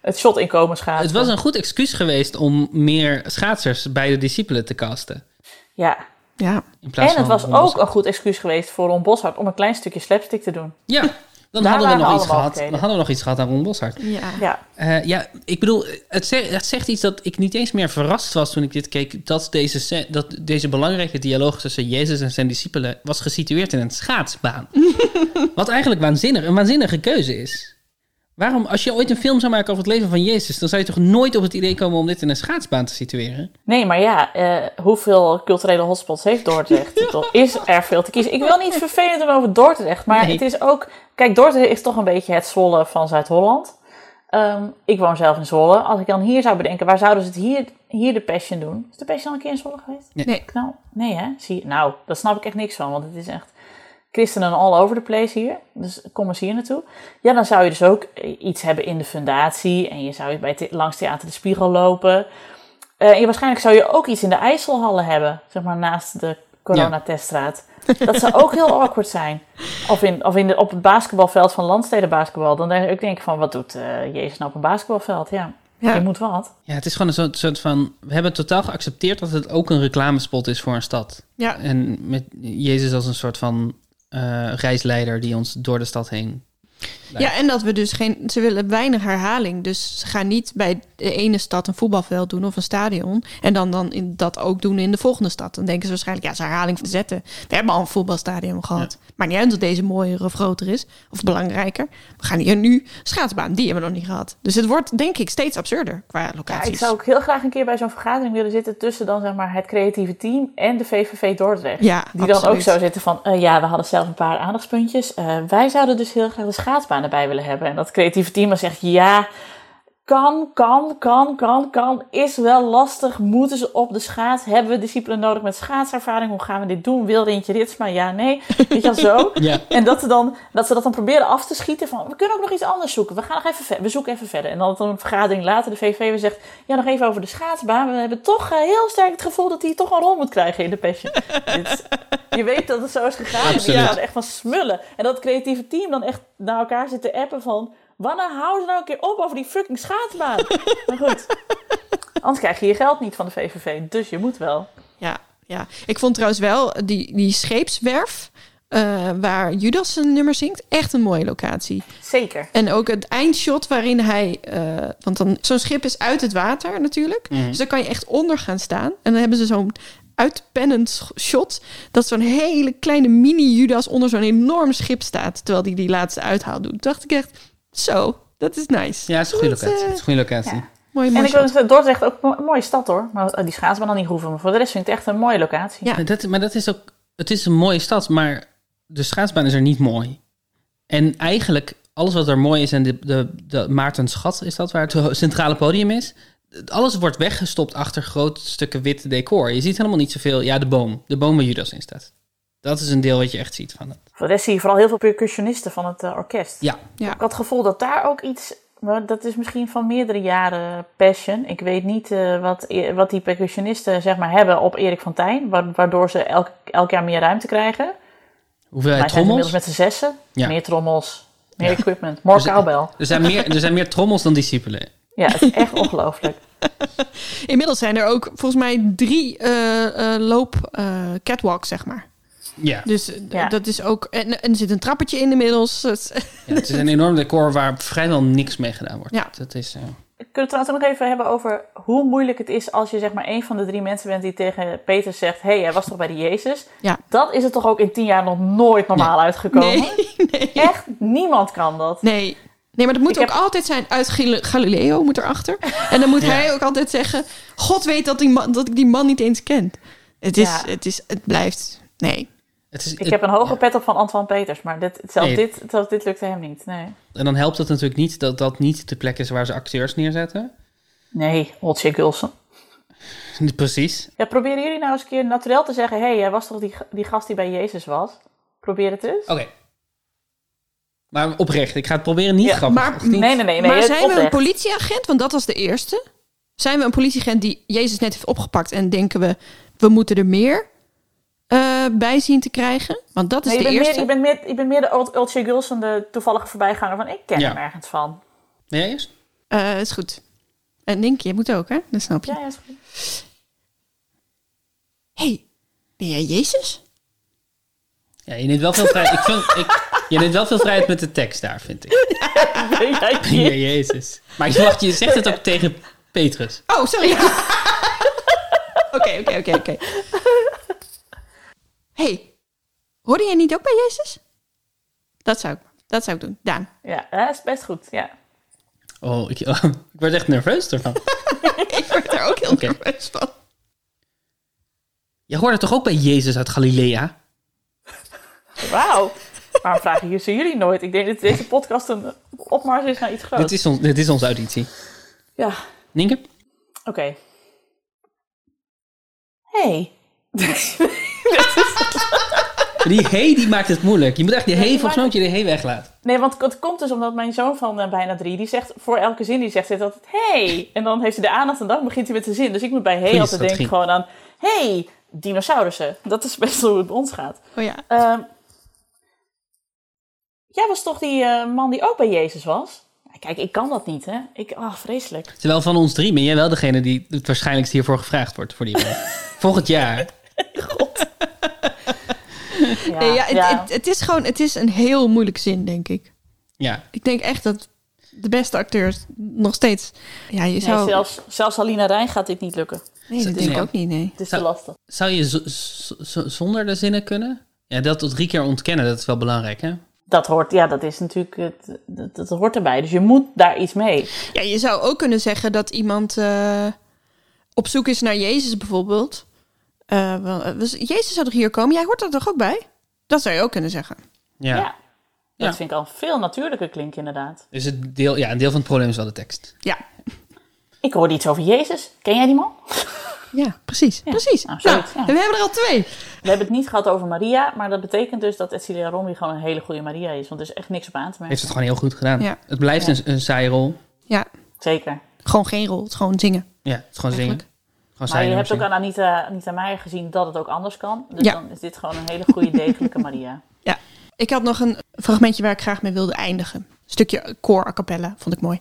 het shot inkomen schaatsen. Het was een goed excuus geweest om meer schaatsers bij de discipelen te casten. Ja. Ja. En het van was ook een goed excuus geweest voor Ron Boshart om een klein stukje slapstick te doen. Ja, dan Daar hadden we nog iets gehad. Dan hadden we nog iets gehad aan Ron Boshart. Ja. Ja. Eh, ja, ik bedoel, het zegt, het zegt iets dat ik niet eens meer verrast was toen ik dit keek. Dat deze, dat deze belangrijke dialoog tussen Jezus en zijn discipelen was gesitueerd in een schaatsbaan. Wat eigenlijk waanzinnig, een waanzinnige keuze is. Waarom, als je ooit een film zou maken over het leven van Jezus, dan zou je toch nooit op het idee komen om dit in een schaatsbaan te situeren? Nee, maar ja, eh, hoeveel culturele hotspots heeft Dordrecht? Toch is er veel te kiezen. Ik wil niet vervelend doen over Dordrecht, maar Nee. het is ook... Kijk, Dordrecht is toch een beetje het Zwolle van Zuid-Holland. Ehm, ik woon zelf in Zwolle. Als ik dan hier zou bedenken, waar zouden ze het hier, hier de Passion doen? Is de Passion al een keer in Zwolle geweest? Nee. Nee. Nou, nee hè? Zie je, nou, daar snap ik echt niks van, want het is echt christenen all over the place hier. Dus kom eens hier naartoe. Ja, dan zou je dus ook iets hebben in de fundatie en je zou bij langs Theater de Spiegel lopen. Eh, en je, waarschijnlijk zou je ook iets in de IJsselhallen hebben, zeg maar naast de coronateststraat. Dat zou ook heel awkward zijn. Of, in, of in de, op het basketbalveld van landstedenbasketbal. Dan denk ik denk van, wat doet eh, Jezus nou op een basketbalveld? Ja, Ja. je moet wat. Ja, het is gewoon een soort, soort van. We hebben totaal geaccepteerd dat het ook een reclamespot is voor een stad. Ja. En met Jezus als een soort van reisleider die ons door de stad heen. Ja, en dat we dus geen... Ze willen weinig herhaling. Dus ze gaan niet bij de ene stad een voetbalveld doen of een stadion. En dan, dan in, dat ook doen in de volgende stad. Dan denken ze waarschijnlijk, ja, ze herhaling van zetten. We hebben al een voetbalstadion gehad. Maar niet uit dat deze mooier of groter is. Of belangrijker. We gaan hier nu schaatsbaan. Die hebben we nog niet gehad. Dus het wordt, denk ik, steeds absurder qua Ja, locaties. ik zou ook heel graag een keer bij zo'n vergadering willen zitten tussen dan zeg maar het creatieve team en de VVV Dordrecht. Ja, Die dan ook zo zitten van, eh, ja, we hadden zelf een paar aandachtspuntjes. Eh, wij zouden dus heel graag de schaatsbaan erbij willen hebben. En dat creatieve team dan zegt, ja, kan, kan, kan, kan, kan. Is wel lastig. Moeten ze op de schaats? Hebben we discipelen nodig met schaatservaring? Hoe gaan we dit doen? Wil Rintje Ritsma? Ja, nee. Weet je wel zo? Ja. En dat ze, dan, dat ze dat dan proberen af te schieten van, we kunnen ook nog iets anders zoeken. We gaan nog even verder. We zoeken even verder. En dan een vergadering later de VV weer zegt, ja, nog even over de schaatsbaan. We hebben toch eh, heel sterk het gevoel dat hij toch een rol moet krijgen in de passion. Dit je weet dat het zo is gegaan. En die Absoluut. gaan echt van smullen. En dat creatieve team dan echt naar elkaar zit te appen van, wanneer houden ze nou een keer op over die fucking schaatsbaan? maar goed. Anders krijg je je geld niet van de VVV. Dus je moet wel. Ja, ja. Ik vond trouwens wel die, die scheepswerf... eh, waar Judas zijn nummer zingt, echt een mooie locatie. Zeker. En ook het eindshot waarin hij... eh, want dan zo'n schip is uit het water natuurlijk. Mhm. Dus dan kan je echt onder gaan staan. En dan hebben ze zo'n uitpennend shot... dat zo'n hele kleine mini-Judas onder zo'n enorm schip staat... terwijl hij die laatste uithaal doet. Toen dacht ik echt, zo, dat is nice. Ja, het is een goede Dat, locatie. eh, Het is een goede locatie. Ja. Mooi, En ik wil Dordrecht ook een mooie stad hoor. Maar eh, die schaatsbaan dan niet hoeven. Maar voor de rest vind ik het echt een mooie locatie. Ja. Maar Dat, maar dat is ook. Het is een mooie stad, maar de schaatsbaan is er niet mooi. En eigenlijk, alles wat er mooi is, en de, de, de Maartenschat is dat waar het centrale podium is. Alles wordt weggestopt achter grote stukken wit decor. Je ziet helemaal niet zoveel. Ja, de boom. De boom waar Judas in staat. Dat is een deel wat je echt ziet van het. Voor de rest zie je vooral heel veel percussionisten van het eh, orkest. Ja. Ja. Ik had het gevoel dat daar ook iets... maar Dat is misschien van meerdere jaren passion. Ik weet niet eh, wat, wat die percussionisten zeg maar, hebben op Erik van Tijn. wa- Waardoor ze elk, elk jaar meer ruimte krijgen. Hoeveelheid zijn trommels? inmiddels met z'n zessen. Ja. Meer trommels, meer equipment, more Dus- cowbell. Er zijn, meer, er zijn meer trommels dan discipelen. Ja, het is echt ongelooflijk. Inmiddels zijn er ook volgens mij drie eh, eh, loop eh, catwalks, zeg maar. Ja. Dus eh, Ja. dat is ook... En, en er zit een trappetje in inmiddels. Dus- Ja, het is een enorm decor waar vrijwel niks mee gedaan wordt. Ja. Dat is, eh, Kunnen we het trouwens ook nog even hebben over hoe moeilijk het is als je zeg maar een van de drie mensen bent die tegen Peter zegt: Hé, hey, hij was toch bij de Jezus? Ja. Dat is het toch ook in tien jaar nog nooit normaal uitgekomen? Nee, nee. Echt, niemand kan dat. Nee. Nee, maar dat moet Ik ook heb- altijd zijn uit Gal- Galileo moet erachter. En dan moet Ja. hij ook altijd zeggen... God weet dat, die man, dat ik die man niet eens ken. Het, is, Ja. het, is, het blijft... Nee. Het is, Ik heb een hoge ja. pet op van Antoine Peters, maar dit, zelfs, Nee. dit, zelfs dit lukte hem niet. Nee, En dan helpt het natuurlijk niet dat dat niet de plek is waar ze acteurs neerzetten. nee Olsje Gulsen. Precies. Ja, proberen jullie nou eens een keer naturel te zeggen: Hé, hey, jij was toch die, die gast die bij Jezus was? Probeer het eens. Oké. Maar oprecht, ik ga het proberen niet Ja, grappig. maar- niet? Nee, nee, nee. nee maar zijn we een oprecht. politieagent? Want dat was de eerste. Zijn we een politieagent die Jezus net heeft opgepakt... en denken we, we moeten er meer eh, bij zien te krijgen? Want dat is Nee, je, de eerste. meer, je, bent meer, je bent meer de Ul- Ultje Gulsen, de toevallige voorbijganger van ik ken Ja. hem ergens van. Ben jij eerst? Eh, is goed. En Nienke, je moet ook, hè? Dat snap je. Ja, ja, is goed. hey, ben jij Jezus? Ja, je neemt wel veel vrijheid. ik vind, ik, je neemt wel veel vrijheid met de tekst daar, vind ik. Ben jij Ben jij Jezus? Maar ik wacht, je zegt het ook tegen Petrus. Oh, sorry. Oké, oké, oké, oké. Hey, hoorde jij niet ook bij Jezus? Dat zou ik, dat zou ik doen. Daan. Ja, dat is best goed. Ja. Oh, ik, oh, ik word echt nerveus ervan. ik word er ook heel nerveus van. Je hoorde toch ook bij Jezus uit Galilea? Wauw. Waarom vragen jullie- jullie nooit? Ik denk dat deze podcast een opmars is naar iets groots. Dit is, ons, dit is onze auditie. Ja, Nienke? oké. Hey. Die hey, die maakt het moeilijk. Je moet echt die hey, die volgens mij moet je de hey weglaten. Nee, want het komt dus omdat mijn zoon van eh, bijna drie, die zegt voor elke zin die zegt, zegt altijd hey. En dan heeft hij de aandacht en dan begint hij met de zin. Dus ik moet bij hey Goeie altijd denken gewoon aan hey, dinosaurussen. Dat is best hoe het bij ons gaat. Oh ja. Ehm, jij was toch die eh, man die ook bij Jezus was? Kijk, ik kan dat niet, hè? Ik, oh, vreselijk. Terwijl van ons drie ben jij wel degene die het waarschijnlijkst hiervoor gevraagd wordt voor die rol. Volgend jaar. Ja, Nee, ja, het, ja. Het, het is gewoon, het is een heel moeilijk zin, denk ik. Ja. Ik denk echt dat de beste acteurs nog steeds... Ja, je Nee, zou... zelfs, zelfs Alina Rijn gaat dit niet lukken. nee, dat denk ik Nee. ook niet, nee. Het is Zou- te lastig. Zou je zonder de zinnen kunnen? Ja, dat tot drie keer ontkennen, dat is wel belangrijk, hè? Dat hoort, ja, dat is natuurlijk, het, dat, dat hoort erbij. Dus je moet daar iets mee. Ja, je zou ook kunnen zeggen dat iemand eh, op zoek is naar Jezus bijvoorbeeld. Eh, eh, was- Jezus zou toch hier komen? Jij hoort er toch ook bij? Dat zou je ook kunnen zeggen. Ja. Ja. Dat Ja. vind ik al veel natuurlijker klinken, inderdaad. Dus het deel, ja, een deel van het probleem is wel de tekst. Ja, Ik hoorde iets over Jezus. Ken jij die man? ja precies. precies. nou, Nou, ja. We hebben er al twee. We hebben het niet gehad over Maria, maar dat betekent dus dat Edcilia Romy gewoon een hele goede Maria is. Want er is echt niks op aan te merken. Heeft het gewoon heel goed gedaan. Ja. Het blijft een, een saaie rol. Ja, Zeker. gewoon geen rol. Het is gewoon zingen. Ja, het is gewoon zingen. Eigenlijk. Maar je hebt ook aan Anita, Anita Meijer gezien dat het ook anders kan. Dus Ja. dan is dit gewoon een hele goede, degelijke Maria. Ja. Ik had nog een fragmentje waar ik graag mee wilde eindigen. Een stukje koor a cappella. Vond ik mooi.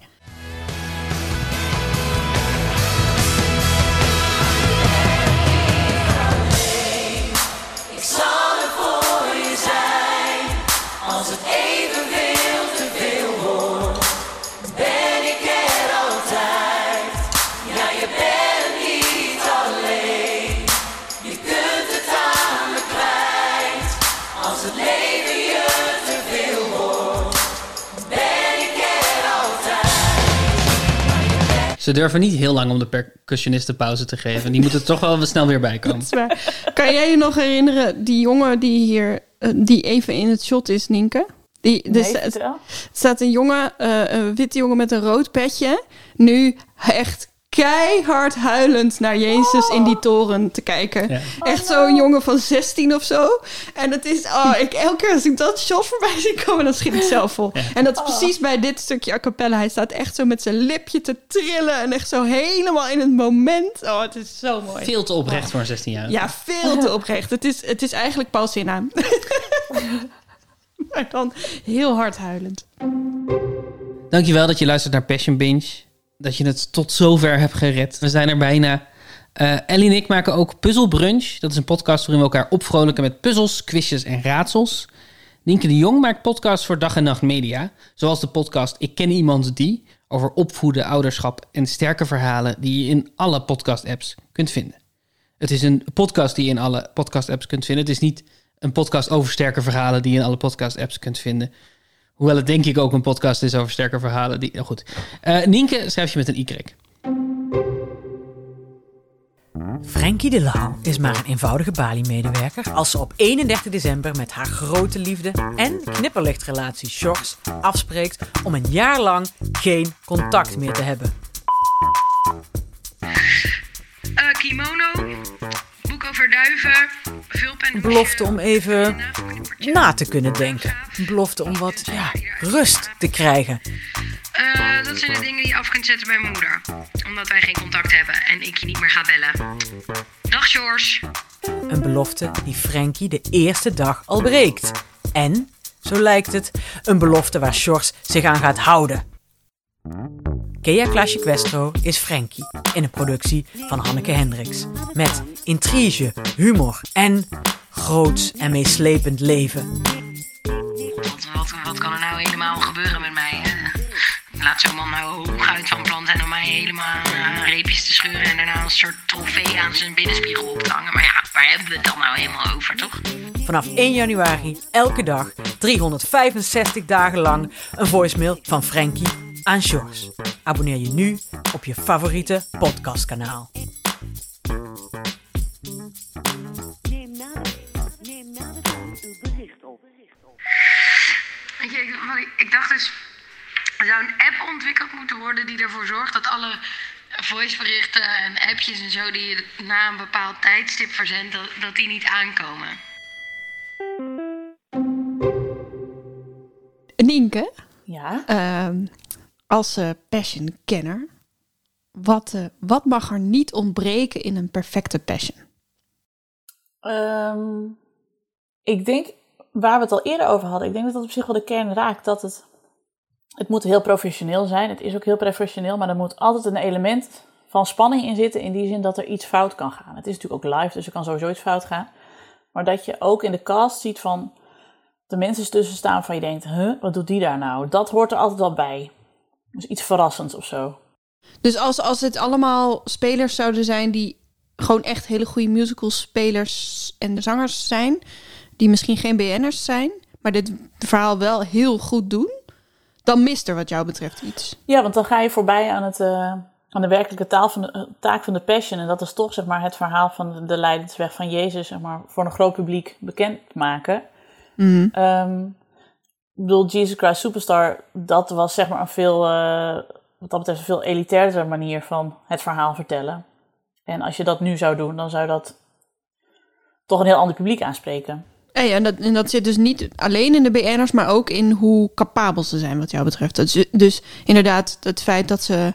Ze durven niet heel lang om de percussionisten pauze te geven. Die moeten er toch wel snel weer bij komen. Dat is waar. Kan jij je nog herinneren, die jongen die hier, eh, die even in het shot is, Nienke? Die, Nee, er er staat een jongen, eh, een witte jongen met een rood petje. Nu echt keihard huilend naar Jezus in die toren te kijken. Ja. Echt zo'n jongen van 16 of zo. En het is, oh, ik, elke keer als ik dat shot voorbij zie komen, dan schiet ik zelf vol. En dat is precies bij dit stukje a cappella. Hij staat echt zo met zijn lipje te trillen en echt zo helemaal in het moment. Oh, het is zo mooi. Veel te oprecht voor een 16 jaar. Ja, veel te oprecht. Het is, het is eigenlijk Paul Sinna. maar dan heel hard huilend. Dankjewel dat je luistert naar Passion Binge. Dat je het tot zover hebt gered. We zijn er bijna. Eh, Ellie en ik maken ook Puzzle Brunch. Dat is een podcast waarin we elkaar opvrolijken met puzzels, quizjes en raadsels. Nienke de Jong maakt podcasts voor Dag en Nacht Media. Zoals de podcast Ik ken iemand die... over opvoeden, ouderschap en sterke verhalen... die je in alle podcast-apps kunt vinden. Het is een podcast die je in alle podcast-apps kunt vinden. Het is niet een podcast over sterke verhalen... die je in alle podcast-apps kunt vinden. Hoewel het denk ik ook een podcast is over sterke verhalen. Die, nou goed. Eh, Nienke schrijf je met een Y. Frankie de Laal is maar een eenvoudige Bali-medewerker als ze op 31 december met haar grote liefde en knipperlichtrelatie Shores afspreekt om een jaar lang geen contact meer te hebben. Eh, kimono, boek over duiven, vulpen. Een belofte om even na te kunnen denken. Een belofte om wat ja, rust te krijgen. Eh, dat zijn de dingen die je af kunt zetten bij mijn moeder. Omdat wij geen contact hebben en ik je niet meer ga bellen. Dag George. Een belofte die Frankie de eerste dag al breekt. En, zo lijkt het, een belofte waar Sjors zich aan gaat houden. Kea Klaasje Questro is Frankie in een productie van Hanneke Hendricks. Met intrige, humor en groots en meeslepend leven. Wat, wat, wat kan er nou helemaal gebeuren met mij? eh? laat zo'n man nou hooguit van plan zijn om mij helemaal aan reepjes te scheuren... en daarna een soort trofee aan zijn binnenspiegel op te hangen. Maar ja, waar hebben we het dan nou helemaal over, toch? Vanaf 1 januari elke dag, 365 dagen lang, een voicemail van Frankie aan. Abonneer je nu op je favoriete podcastkanaal. Je, ik, wat ik, ik dacht dus... Er zou een app ontwikkeld moeten worden die ervoor zorgt dat alle voiceberichten en appjes en zo... die je na een bepaald tijdstip verzendt, dat, dat die niet aankomen. Nienke, Ja? ehm, als eh, passion-kenner, wat, eh, wat mag er niet ontbreken in een perfecte passion? Ehm, ik denk, waar we het al eerder over hadden, ik denk dat dat op zich wel de kern raakt. Dat het, het moet heel professioneel zijn. Het is ook heel professioneel, maar er moet altijd een element van spanning in zitten. In die zin dat er iets fout kan gaan. Het is natuurlijk ook live, dus er kan sowieso iets fout gaan. Maar dat je ook in de cast ziet van de mensen tussen staan van je denkt, wat doet die daar nou? Dat hoort er altijd wel bij. Dus iets verrassends of zo. Dus als, als het allemaal spelers zouden zijn die gewoon echt hele goede musical spelers en zangers zijn, die misschien geen BN'ers zijn, maar dit verhaal wel heel goed doen, dan mist er wat jou betreft iets. Ja, want dan ga je voorbij aan, het, eh, aan de werkelijke taal van de, eh, taak van de Passion. En dat is toch zeg maar, het verhaal van de, de lijdensweg van Jezus zeg maar, voor een groot publiek bekendmaken. Mhm. Ehm, ik bedoel, Jesus Christ Superstar, dat was zeg maar een veel, eh, wat dat betreft, een veel elitairdere manier van het verhaal vertellen. En als je dat nu zou doen, dan zou dat toch een heel ander publiek aanspreken. Ja, en, dat, en dat zit dus niet alleen in de BN'ers, maar ook in hoe capabel ze zijn wat jou betreft. Dus inderdaad, het feit dat ze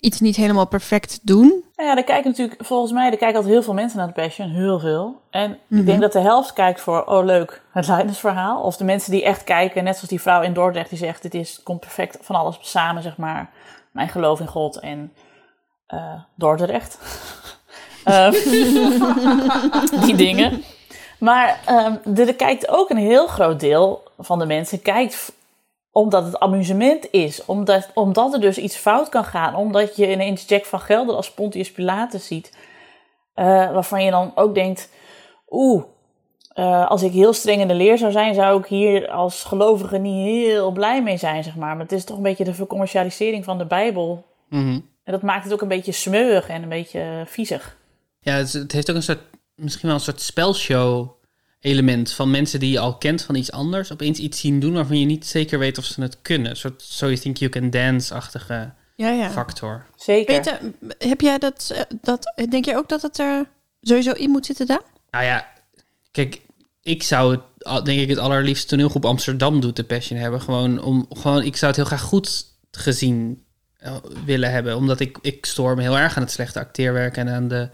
iets niet helemaal perfect doen. Nou ja, er kijken natuurlijk, volgens mij, er kijken altijd heel veel mensen naar de Passion, heel veel. En Mhm. ik denk dat de helft kijkt voor, oh leuk, het lijdensverhaal. Of de mensen die echt kijken, net zoals die vrouw in Dordrecht die zegt, dit is, komt perfect van alles samen, zeg maar. Mijn geloof in God en eh, Dordrecht. Ehm, die dingen. Maar ehm, er kijkt ook een heel groot deel van de mensen kijkt omdat het amusement is. Omdat, omdat er dus iets fout kan gaan. Omdat je ineens Jack van Gelder als Pontius Pilatus ziet. eh, waarvan je dan ook denkt... Oeh, eh, als ik heel streng in de leer zou zijn... zou ik hier als gelovige niet heel blij mee zijn, zeg maar. Maar het is toch een beetje de vercommercialisering van de Bijbel. Mhm. En dat maakt het ook een beetje smeuig en een beetje viezig. Ja, het, het heeft ook een soort, misschien wel een soort spelshow element van mensen die je al kent van iets anders, opeens iets zien doen waarvan je niet zeker weet of ze het kunnen. Een soort So You Think You Can Dance-achtige Ja, ja. factor. Zeker. Heb jij dat, eh, dat, denk jij ook dat het er sowieso in moet zitten daar? Nou ja, kijk, ik zou het, al- denk ik, het allerliefst toneelgroep Amsterdam doet de Passion hebben. Gewoon om, gewoon, ik zou het heel graag goed gezien eh, willen hebben. Omdat ik, ik stoor me heel erg aan het slechte acteerwerk en aan de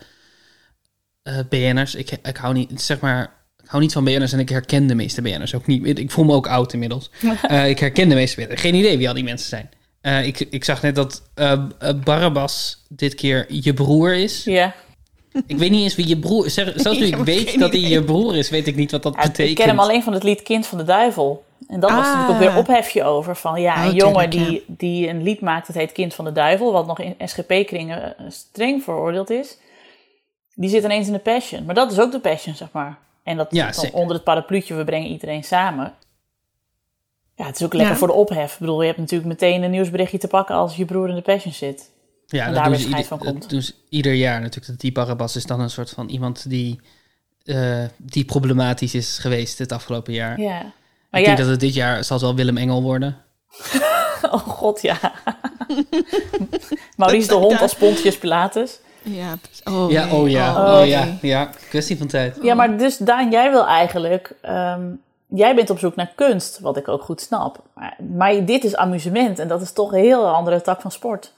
eh BN'ers. Ik, ik hou niet, zeg maar, hou niet van BN'ers en ik herken de meeste BN'ers ook niet. Ik voel me ook oud inmiddels. Eh, ik herken de meeste BN'ers. Geen idee wie al die mensen zijn. Eh, ik, ik zag net dat eh, eh, Barabbas dit keer je broer is. Ja. Ik weet niet eens wie je broer is. Zelfs nu Ik weet dat hij je broer is, weet ik niet wat dat Ja, betekent. ik ken hem alleen van het lied Kind van de Duivel. En dat was Ah. natuurlijk ook weer ophefje over. Van ja, Oh, een jongen tuurlijk, die, die een lied maakt, dat heet Kind van de Duivel. Wat nog in SGP-kringen streng veroordeeld is. Die zit ineens in de Passion. Maar dat is ook de Passion, zeg maar. En dat Ja, dan onder het parapluutje, we brengen iedereen samen. Ja, het is ook lekker Ja. voor de ophef. Ik bedoel, je hebt natuurlijk meteen een nieuwsberichtje te pakken als je broer in de Passion zit. Ja, En dat daar weer ieder, van komt. ze ieder jaar natuurlijk. Dat die Barabbas is dan een soort van iemand die, eh, die problematisch is geweest het afgelopen jaar. Ja. ik Maar ja, denk dat het dit jaar zal het wel Willem Engel worden. oh god, ja. Maurice de Hond als Pontius Pilatus. Ja, oh, ja, oh ja, Oh, oh, ja, nee. ja, kwestie van tijd. Ja, maar dus Daan, jij wil eigenlijk... ehm, jij bent op zoek naar kunst, wat ik ook goed snap. Maar, maar dit is amusement en dat is toch een heel andere tak van sport.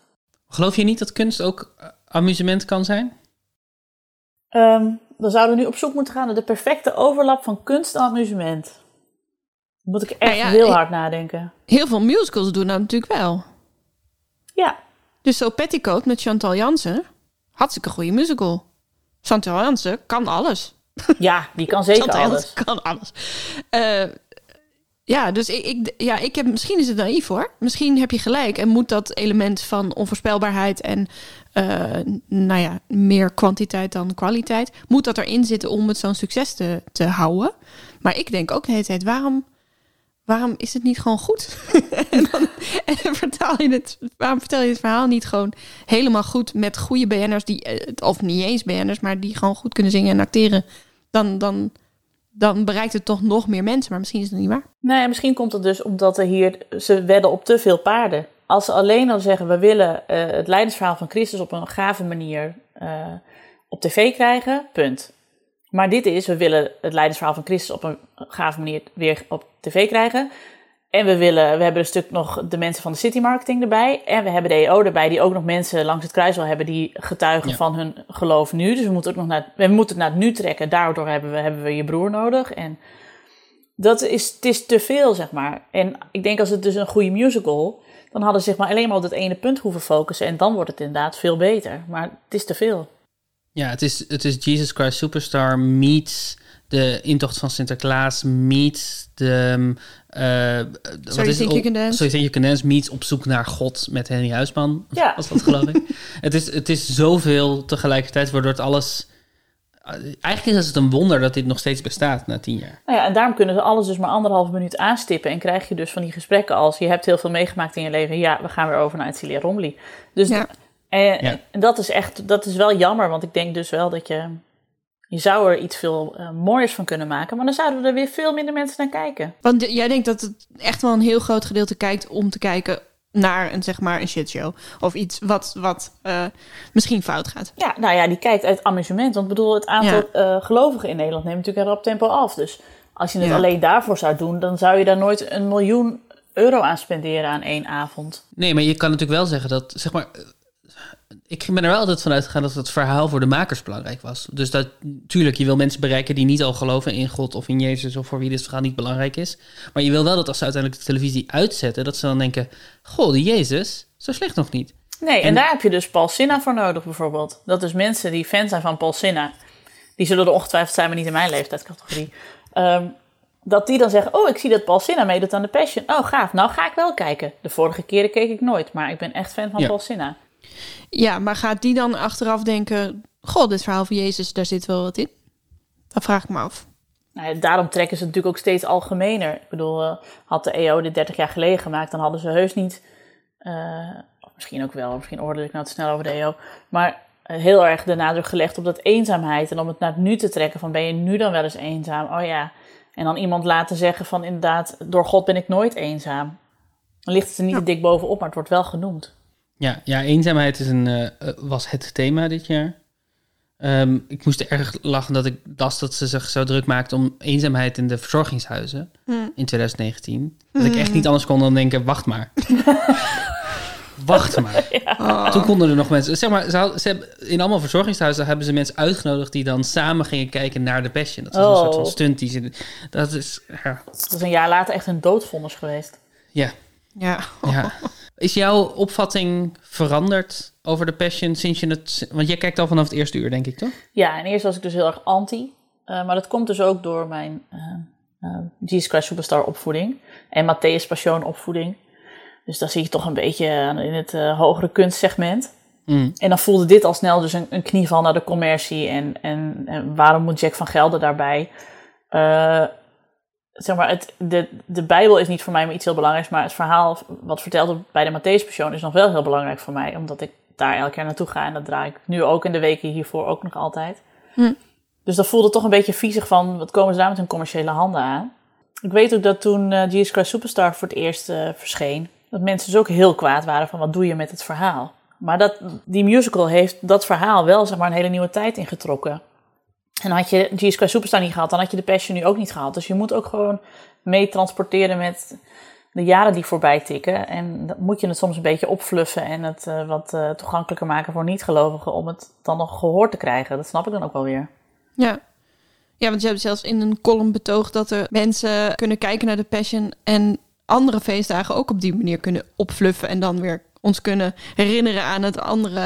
Geloof je niet dat kunst ook eh, amusement kan zijn? Ehm, dan zouden we nu op zoek moeten gaan naar de perfecte overlap van kunst en amusement. Moet ik echt Nou ja, heel hard nadenken. Heel veel musicals doen dat natuurlijk wel. Ja, Dus zo Petticoat met Chantal Jansen. Hartstikke goede musical. Chantal Jansen kan alles. ja die kan zeker Chantal alles. Kan alles. Eh, ja, dus ik, ik, ja, ik heb, misschien is het naïef hoor. Misschien heb je gelijk en moet dat element van onvoorspelbaarheid en eh, nou ja, meer kwantiteit dan kwaliteit, moet dat erin zitten om het zo'n succes te, te houden. Maar ik denk ook de hele tijd, waarom, waarom is het niet gewoon goed? en, dan, en vertaal je het, waarom vertel je het verhaal niet gewoon helemaal goed met goede BN'ers, die, eh, of niet eens BN'ers, maar die gewoon goed kunnen zingen en acteren? Dan, dan, dan bereikt het toch nog meer mensen, maar misschien is het niet waar. Nou ja, misschien komt het dus omdat er hier, ze wedden op te veel paarden. Als ze alleen al zeggen, we willen eh, het leidensverhaal van Christus op een gave manier eh, op tv krijgen, punt. Maar dit is, we willen het leidensverhaal van Christus op een gave manier weer op tv krijgen. En we, willen, we hebben een stuk nog de mensen van de city marketing erbij. En we hebben de EO erbij, die ook nog mensen langs het kruis wil hebben die getuigen Ja. van hun geloof nu. Dus we moeten, ook nog naar, we moeten het naar het nu trekken. Daardoor hebben we, hebben we je broer nodig. En dat is, het is te veel, zeg maar. En ik denk als het dus een goede musical, dan hadden ze zich maar alleen maar op dat ene punt hoeven focussen. En dan wordt het inderdaad veel beter. Maar het is te veel. Ja, het is, het is Jesus Christ Superstar meets de intocht van Sinterklaas meets de... eh, wat You is Think het? You Can Dance? So You Think You Can Dance meets op zoek naar God met Henry Huisman. Ja. Was dat geloof ik. het, is, het is zoveel tegelijkertijd, waardoor het alles... Eigenlijk is het een wonder dat dit nog steeds bestaat na tien jaar. Nou ja, en daarom kunnen ze alles dus maar anderhalf minuut aanstippen. En krijg je dus van die gesprekken als... je hebt heel veel meegemaakt in je leven. Ja, we gaan weer over naar het Celia Romley. Dus Ja. En, Ja. en dat is echt... dat is wel jammer. Want ik denk dus wel dat je... je zou er iets veel eh, moois van kunnen maken. Maar dan zouden er weer veel minder mensen naar kijken. Want jij denkt dat het echt wel een heel groot gedeelte kijkt om te kijken naar een, zeg maar, een shitshow. Of iets wat, wat eh, misschien fout gaat. Ja, nou ja, die kijkt uit amusement. Want ik bedoel, het aantal eh, gelovigen in Nederland neemt natuurlijk een rap tempo af. Dus als je het Ja. alleen daarvoor zou doen... dan zou je daar nooit een miljoen euro aan spenderen aan één avond. Nee, maar je kan natuurlijk wel zeggen dat, zeg maar... Ik ben er wel altijd van uitgegaan dat het verhaal voor de makers belangrijk was. Dus dat, tuurlijk, je wil mensen bereiken die niet al geloven in God of in Jezus... of voor wie dit verhaal niet belangrijk is. Maar je wil wel dat als ze uiteindelijk de televisie uitzetten... dat ze dan denken, goh, die Jezus, zo slecht nog niet. Nee, en, En- daar heb je dus Paul Sinna voor nodig bijvoorbeeld. Dat is mensen die fan zijn van Paul Sinna. Die zullen er ongetwijfeld zijn, maar niet in mijn leeftijdscategorie. Ehm, dat die dan zeggen, oh, ik zie dat Paul Sinna meedoet aan de Passion. Oh, gaaf, nou ga ik wel kijken. De vorige keren keek ik nooit, maar ik ben echt fan van Ja. Paul Sinna. Ja, maar gaat die dan achteraf denken... Goh, dit verhaal van Jezus, daar zit wel wat in? Dat vraag ik me af. Nou, ja, daarom trekken ze het natuurlijk ook steeds algemener. Ik bedoel, eh, had de EO dit 30 jaar geleden gemaakt, dan hadden ze heus niet... eh, of misschien ook wel, misschien oordeel ik nou te snel over de EO. Maar eh, heel erg de nadruk gelegd op dat eenzaamheid. En om het naar het nu te trekken van ben je nu dan wel eens eenzaam? Oh ja. En dan iemand laten zeggen van inderdaad, door God ben ik nooit eenzaam. Dan ligt het er niet te dik bovenop, maar het wordt wel genoemd. Ja, ja eenzaamheid is een, eh, eh, was het thema dit jaar. Ehm, ik moest erg lachen dat ik las dat ze zich zo druk maakte om eenzaamheid in de verzorgingshuizen in 2019. Dat ik echt niet anders kon dan denken, wacht maar. wacht maar. Toen konden er nog mensen... Zeg maar, ze had- ze hebben, in allemaal verzorgingshuizen hebben ze mensen uitgenodigd... die dan samen gingen kijken naar de Passion. Dat is een Oh. soort van stunt. Die ze, dat is... Ja. Dat is een jaar later echt een doodvonnis geweest. ja. Ja. Ja. Is jouw opvatting veranderd over de Passion sinds je het... Want jij kijkt al vanaf het eerste uur, denk ik, toch? Ja, en eerst was ik dus heel erg anti. Eh, maar dat komt dus ook door mijn eh eh, Jesus Christ Superstar opvoeding. En Matthäus Passion opvoeding. Dus dan zie je toch een beetje in het hogere kunstsegment. Mm. En dan voelde dit al snel dus een, een knieval naar de commercie. En, en, en waarom moet Jack van Gelder daarbij? Zeg maar, het, de, de Bijbel is niet voor mij iets heel belangrijks. Maar het verhaal wat verteld wordt bij de Matthäus Passion is nog wel heel belangrijk voor mij. Omdat ik daar elke keer naartoe ga. En dat draai ik nu ook in de weken hiervoor ook nog altijd. Hm. Dus dat voelde toch een beetje viezig van, wat komen ze daar met hun commerciële handen aan? Ik weet ook dat toen eh Jesus Christ Superstar voor het eerst eh, verscheen, dat mensen dus ook heel kwaad waren van, wat doe je met het verhaal? Maar dat, die musical heeft dat verhaal wel, zeg maar, een hele nieuwe tijd ingetrokken. En had je Christ Superstar niet gehad, dan had je de Passion nu ook niet gehad. Dus je moet ook gewoon mee transporteren met de jaren die voorbij tikken. En dan moet je het soms een beetje opfluffen en het eh, wat eh, toegankelijker maken voor niet-gelovigen om het dan nog gehoord te krijgen. Dat snap ik dan ook wel weer. Ja. ja, want je hebt zelfs in een column betoogd dat er mensen kunnen kijken naar de Passion en andere feestdagen ook op die manier kunnen opfluffen en dan weer ons kunnen herinneren aan het andere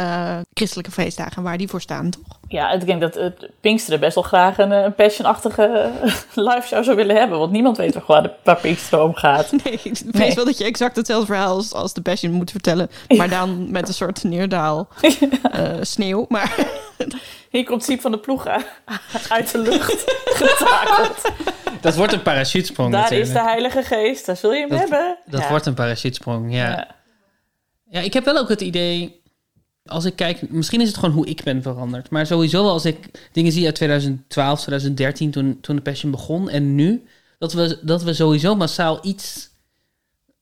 christelijke feestdagen waar die voor staan, toch? Ja, ik denk dat het Pinksteren best wel graag een, eh, een passionachtige live show zou willen hebben. Want niemand weet toch waar, de, waar Pinksteren om gaat. Nee, ik weet wel dat je exact hetzelfde verhaal als, als de Passion moet vertellen, maar dan met een soort neerdaal eh, sneeuw. Maar Hier komt Siep van de ploeg uit- uit de lucht getakeld. Dat wordt een parachutesprong Daar natuurlijk. is de Heilige Geest, daar zul je hem Dat- hebben. Dat Ja. wordt een parachutesprong, ja. Ja. ik heb wel ook het idee... Als ik kijk, misschien is het gewoon hoe ik ben veranderd. Maar sowieso als ik dingen zie uit 2012, 2013, toen, toen de Passion begon. En nu, dat we, dat we sowieso massaal iets,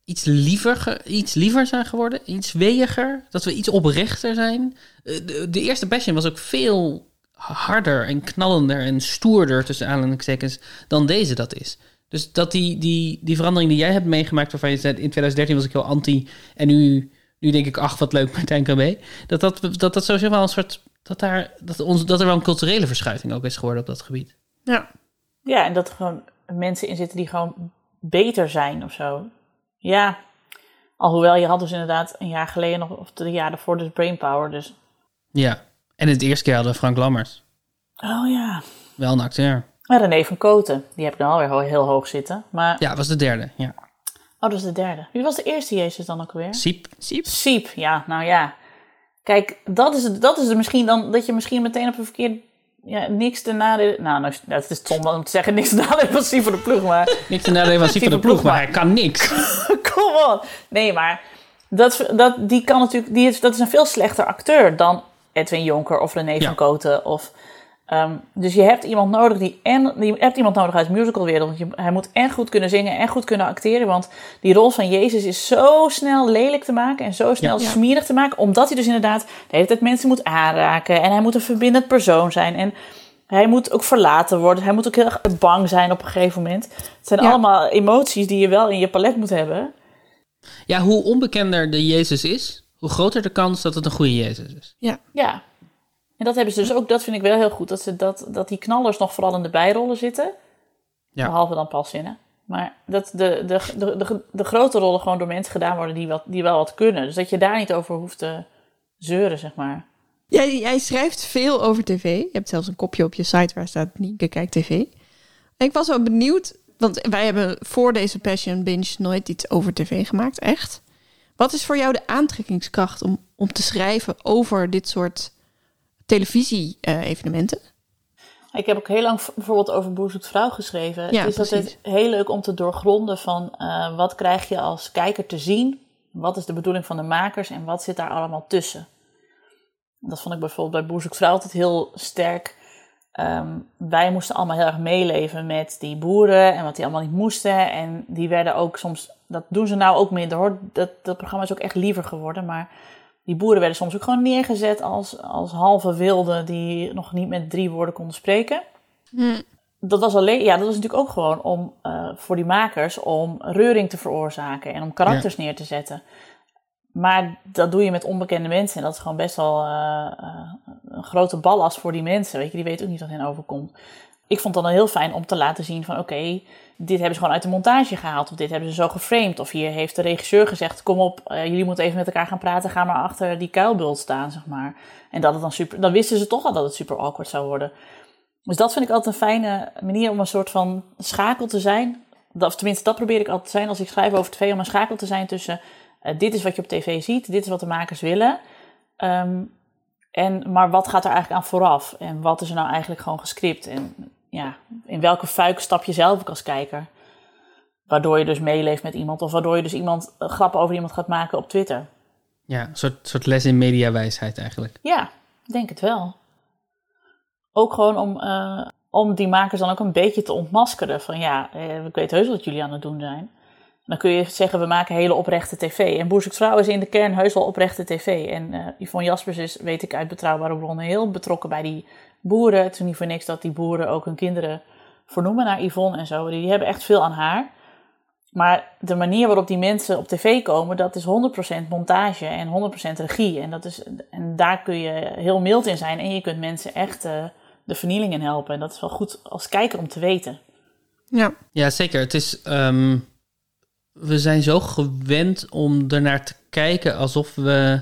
iets, liever, iets liever zijn geworden. Iets weeiger. Dat we iets oprechter zijn. Eh, De, de eerste Passion was ook veel harder en knallender en stoerder, tussen aanhalingstekens, dan deze dat is. Dus dat die, die, die verandering die jij hebt meegemaakt, waarvan je zei, in 2013 was ik heel anti en nu, nu denk ik, ach, wat leuk, Martijn kan mee. Dat dat, dat, dat sowieso wel een soort, dat, daar, dat, ons, dat er wel een culturele verschuiving ook is geworden op dat gebied. ja. Ja, en dat er gewoon mensen in zitten die gewoon beter zijn of zo. Ja, alhoewel je had dus inderdaad een jaar geleden nog, of drie jaar daarvoor, dus Brainpower. Dus, Ja, en het eerste keer hadden we Frank Lammers. oh ja. Wel een acteur. En René van Koten, die heb ik dan alweer heel hoog zitten. Maar, Ja, was de derde, ja. Oh, dat is de derde. Wie was de eerste Jezus dan ook alweer? Siep. Siep. Siep, ja, nou ja. Kijk, dat is het, dat is het misschien dan, dat je misschien meteen op een verkeerd, ja, niks te nadeel, nou, nou, het is stom om te zeggen, niks te nadeel van Siep voor de ploeg, maar... Niks te nadelen van Siep van de ploeg, maar hij kan niks. Come on. Nee, maar dat, dat, die kan natuurlijk, die is, dat is een veel slechter acteur dan Edwin Jonker of René Ja. van Koten. Of, ehm, dus je hebt iemand nodig die en je hebt iemand nodig uit de musicalwereld. Want je, hij moet en goed kunnen zingen en goed kunnen acteren. Want die rol van Jezus is zo snel lelijk te maken en zo snel Ja. Ja. smerig te maken. Omdat hij dus inderdaad de hele tijd mensen moet aanraken. En hij moet een verbindend persoon zijn. En hij moet ook verlaten worden. Hij moet ook heel erg bang zijn op een gegeven moment. Het zijn Ja. allemaal emoties die je wel in je palet moet hebben. Ja, hoe onbekender de Jezus is, hoe groter de kans dat het een goede Jezus is. Ja. En dat hebben ze dus ook, dat vind ik wel heel goed, dat, ze dat, dat die knallers nog vooral in de bijrollen zitten. Ja. Behalve dan Paulzinnen. Maar dat de, de, de, de, de grote rollen gewoon door mensen gedaan worden die, wat, die wel wat kunnen. Dus dat je daar niet over hoeft te zeuren, zeg maar. Jij, jij schrijft veel over tv. Je hebt zelfs een kopje op je site waar staat Nienke kijkt tv. En ik was wel benieuwd, want wij hebben voor deze Passion Binge nooit iets over tv gemaakt, echt. Wat is voor jou de aantrekkingskracht om, om te schrijven over dit soort televisie-evenementen? Ik heb ook heel lang bijvoorbeeld over Boer zoekt vrouw geschreven. Ja, het is altijd heel leuk om te doorgronden van eh, wat krijg je als kijker te zien? Wat is de bedoeling van de makers en wat zit daar allemaal tussen? Dat vond ik bijvoorbeeld bij Boer zoekt vrouw altijd heel sterk. Ehm, wij moesten allemaal heel erg meeleven met die boeren en wat die allemaal niet moesten. En die werden ook soms, dat doen ze nou ook minder hoor. Dat, dat programma is ook echt liever geworden. Maar die boeren werden soms ook gewoon neergezet als, als halve wilden die nog niet met drie woorden konden spreken. Dat was alleen, ja, dat was natuurlijk ook gewoon om eh, voor die makers om reuring te veroorzaken en om karakters neer te zetten. Maar dat doe je met onbekende mensen en dat is gewoon best wel eh, eh, een grote ballast voor die mensen. Weet je, die weten ook niet wat hen overkomt. Ik vond het dan heel fijn om te laten zien van oké, dit hebben ze gewoon uit de montage gehaald. Of dit hebben ze zo geframed. Of hier heeft de regisseur gezegd, kom op, eh, jullie moeten even met elkaar gaan praten. Ga maar achter die kuilbult staan, zeg maar. En dat het dan super, dan wisten ze toch al dat het super awkward zou worden. Dus dat vind ik altijd een fijne manier om een soort van schakel te zijn. Of tenminste, dat probeer ik altijd te zijn als ik schrijf over tv. Om een schakel te zijn tussen eh, dit is wat je op tv ziet. Dit is wat de makers willen. Ehm, en, maar wat gaat er eigenlijk aan vooraf? En wat is er nou eigenlijk gewoon gescript? En ja, in welke fuik stap je zelf ook als kijker? Waardoor je dus meeleeft met iemand. Of waardoor je dus iemand eh, grappen over iemand gaat maken op Twitter. Ja, een soort, soort les in mediawijsheid eigenlijk. Ja, ik denk het wel. Ook gewoon om, eh, om die makers dan ook een beetje te ontmaskeren. Van ja, eh, ik weet heus wat jullie aan het doen zijn. Dan kun je zeggen, we maken hele oprechte tv. En Boer zoekt vrouw is in de kern heus wel oprechte tv. En Yvonne Jaspers is, weet ik uit betrouwbare bronnen, heel betrokken bij die boeren. Het is niet voor niks dat die boeren ook hun kinderen vernoemen naar Yvonne en zo. Die hebben echt veel aan haar. Maar de manier waarop die mensen op tv komen, dat is 100% montage en 100% regie. En, dat is, en daar kun je heel mild in zijn en je kunt mensen echt eh, de vernieling in helpen. En dat is wel goed als kijker om te weten. Ja. Ja, zeker. Het is. ehm, we zijn zo gewend om ernaar te kijken alsof we.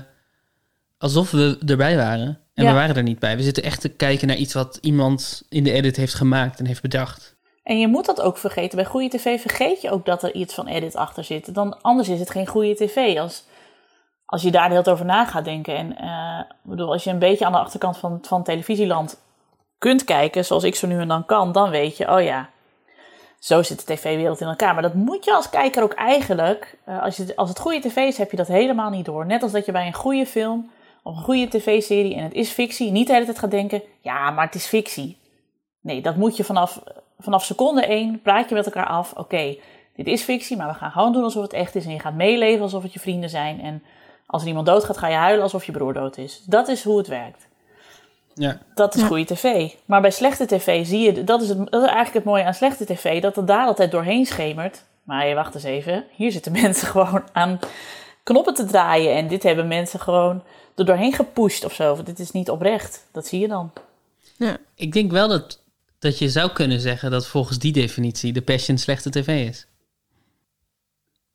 alsof we erbij waren. En Ja. we waren er niet bij. We zitten echt te kijken naar iets wat iemand in de edit heeft gemaakt en heeft bedacht. En je moet dat ook vergeten. Bij goede tv vergeet je ook dat er iets van edit achter zit. Dan, anders is het geen goede tv. Als, als je daar de hele tijd over na gaat denken. En eh, bedoel, als je een beetje aan de achterkant van, van televisieland kunt kijken, zoals ik zo nu en dan kan, dan weet je, oh ja, zo zit de tv-wereld in elkaar. Maar dat moet je als kijker ook eigenlijk. eh, als, je, als het goede tv is, heb je dat helemaal niet door. Net als dat je bij een goede film een goede tv-serie en het is fictie, niet de hele tijd gaat denken, ja, maar het is fictie. Nee, dat moet je vanaf, vanaf seconde één, praat je met elkaar af. Oké, dit is fictie, maar we gaan gewoon doen alsof het echt is. En je gaat meeleven alsof het je vrienden zijn. En als er iemand doodgaat, ga je huilen alsof je broer dood is. Dat is hoe het werkt. Ja. Dat is goede tv. Maar bij slechte tv zie je, dat is, het, dat is eigenlijk het mooie aan slechte tv, dat het daar altijd doorheen schemert. Maar je wacht eens even, hier zitten mensen gewoon aan knoppen te draaien. En dit hebben mensen gewoon er doorheen gepusht of zo. Dit is niet oprecht. Dat zie je dan. Ja. Ik denk wel dat, dat je zou kunnen zeggen dat volgens die definitie de Passion slechte tv is.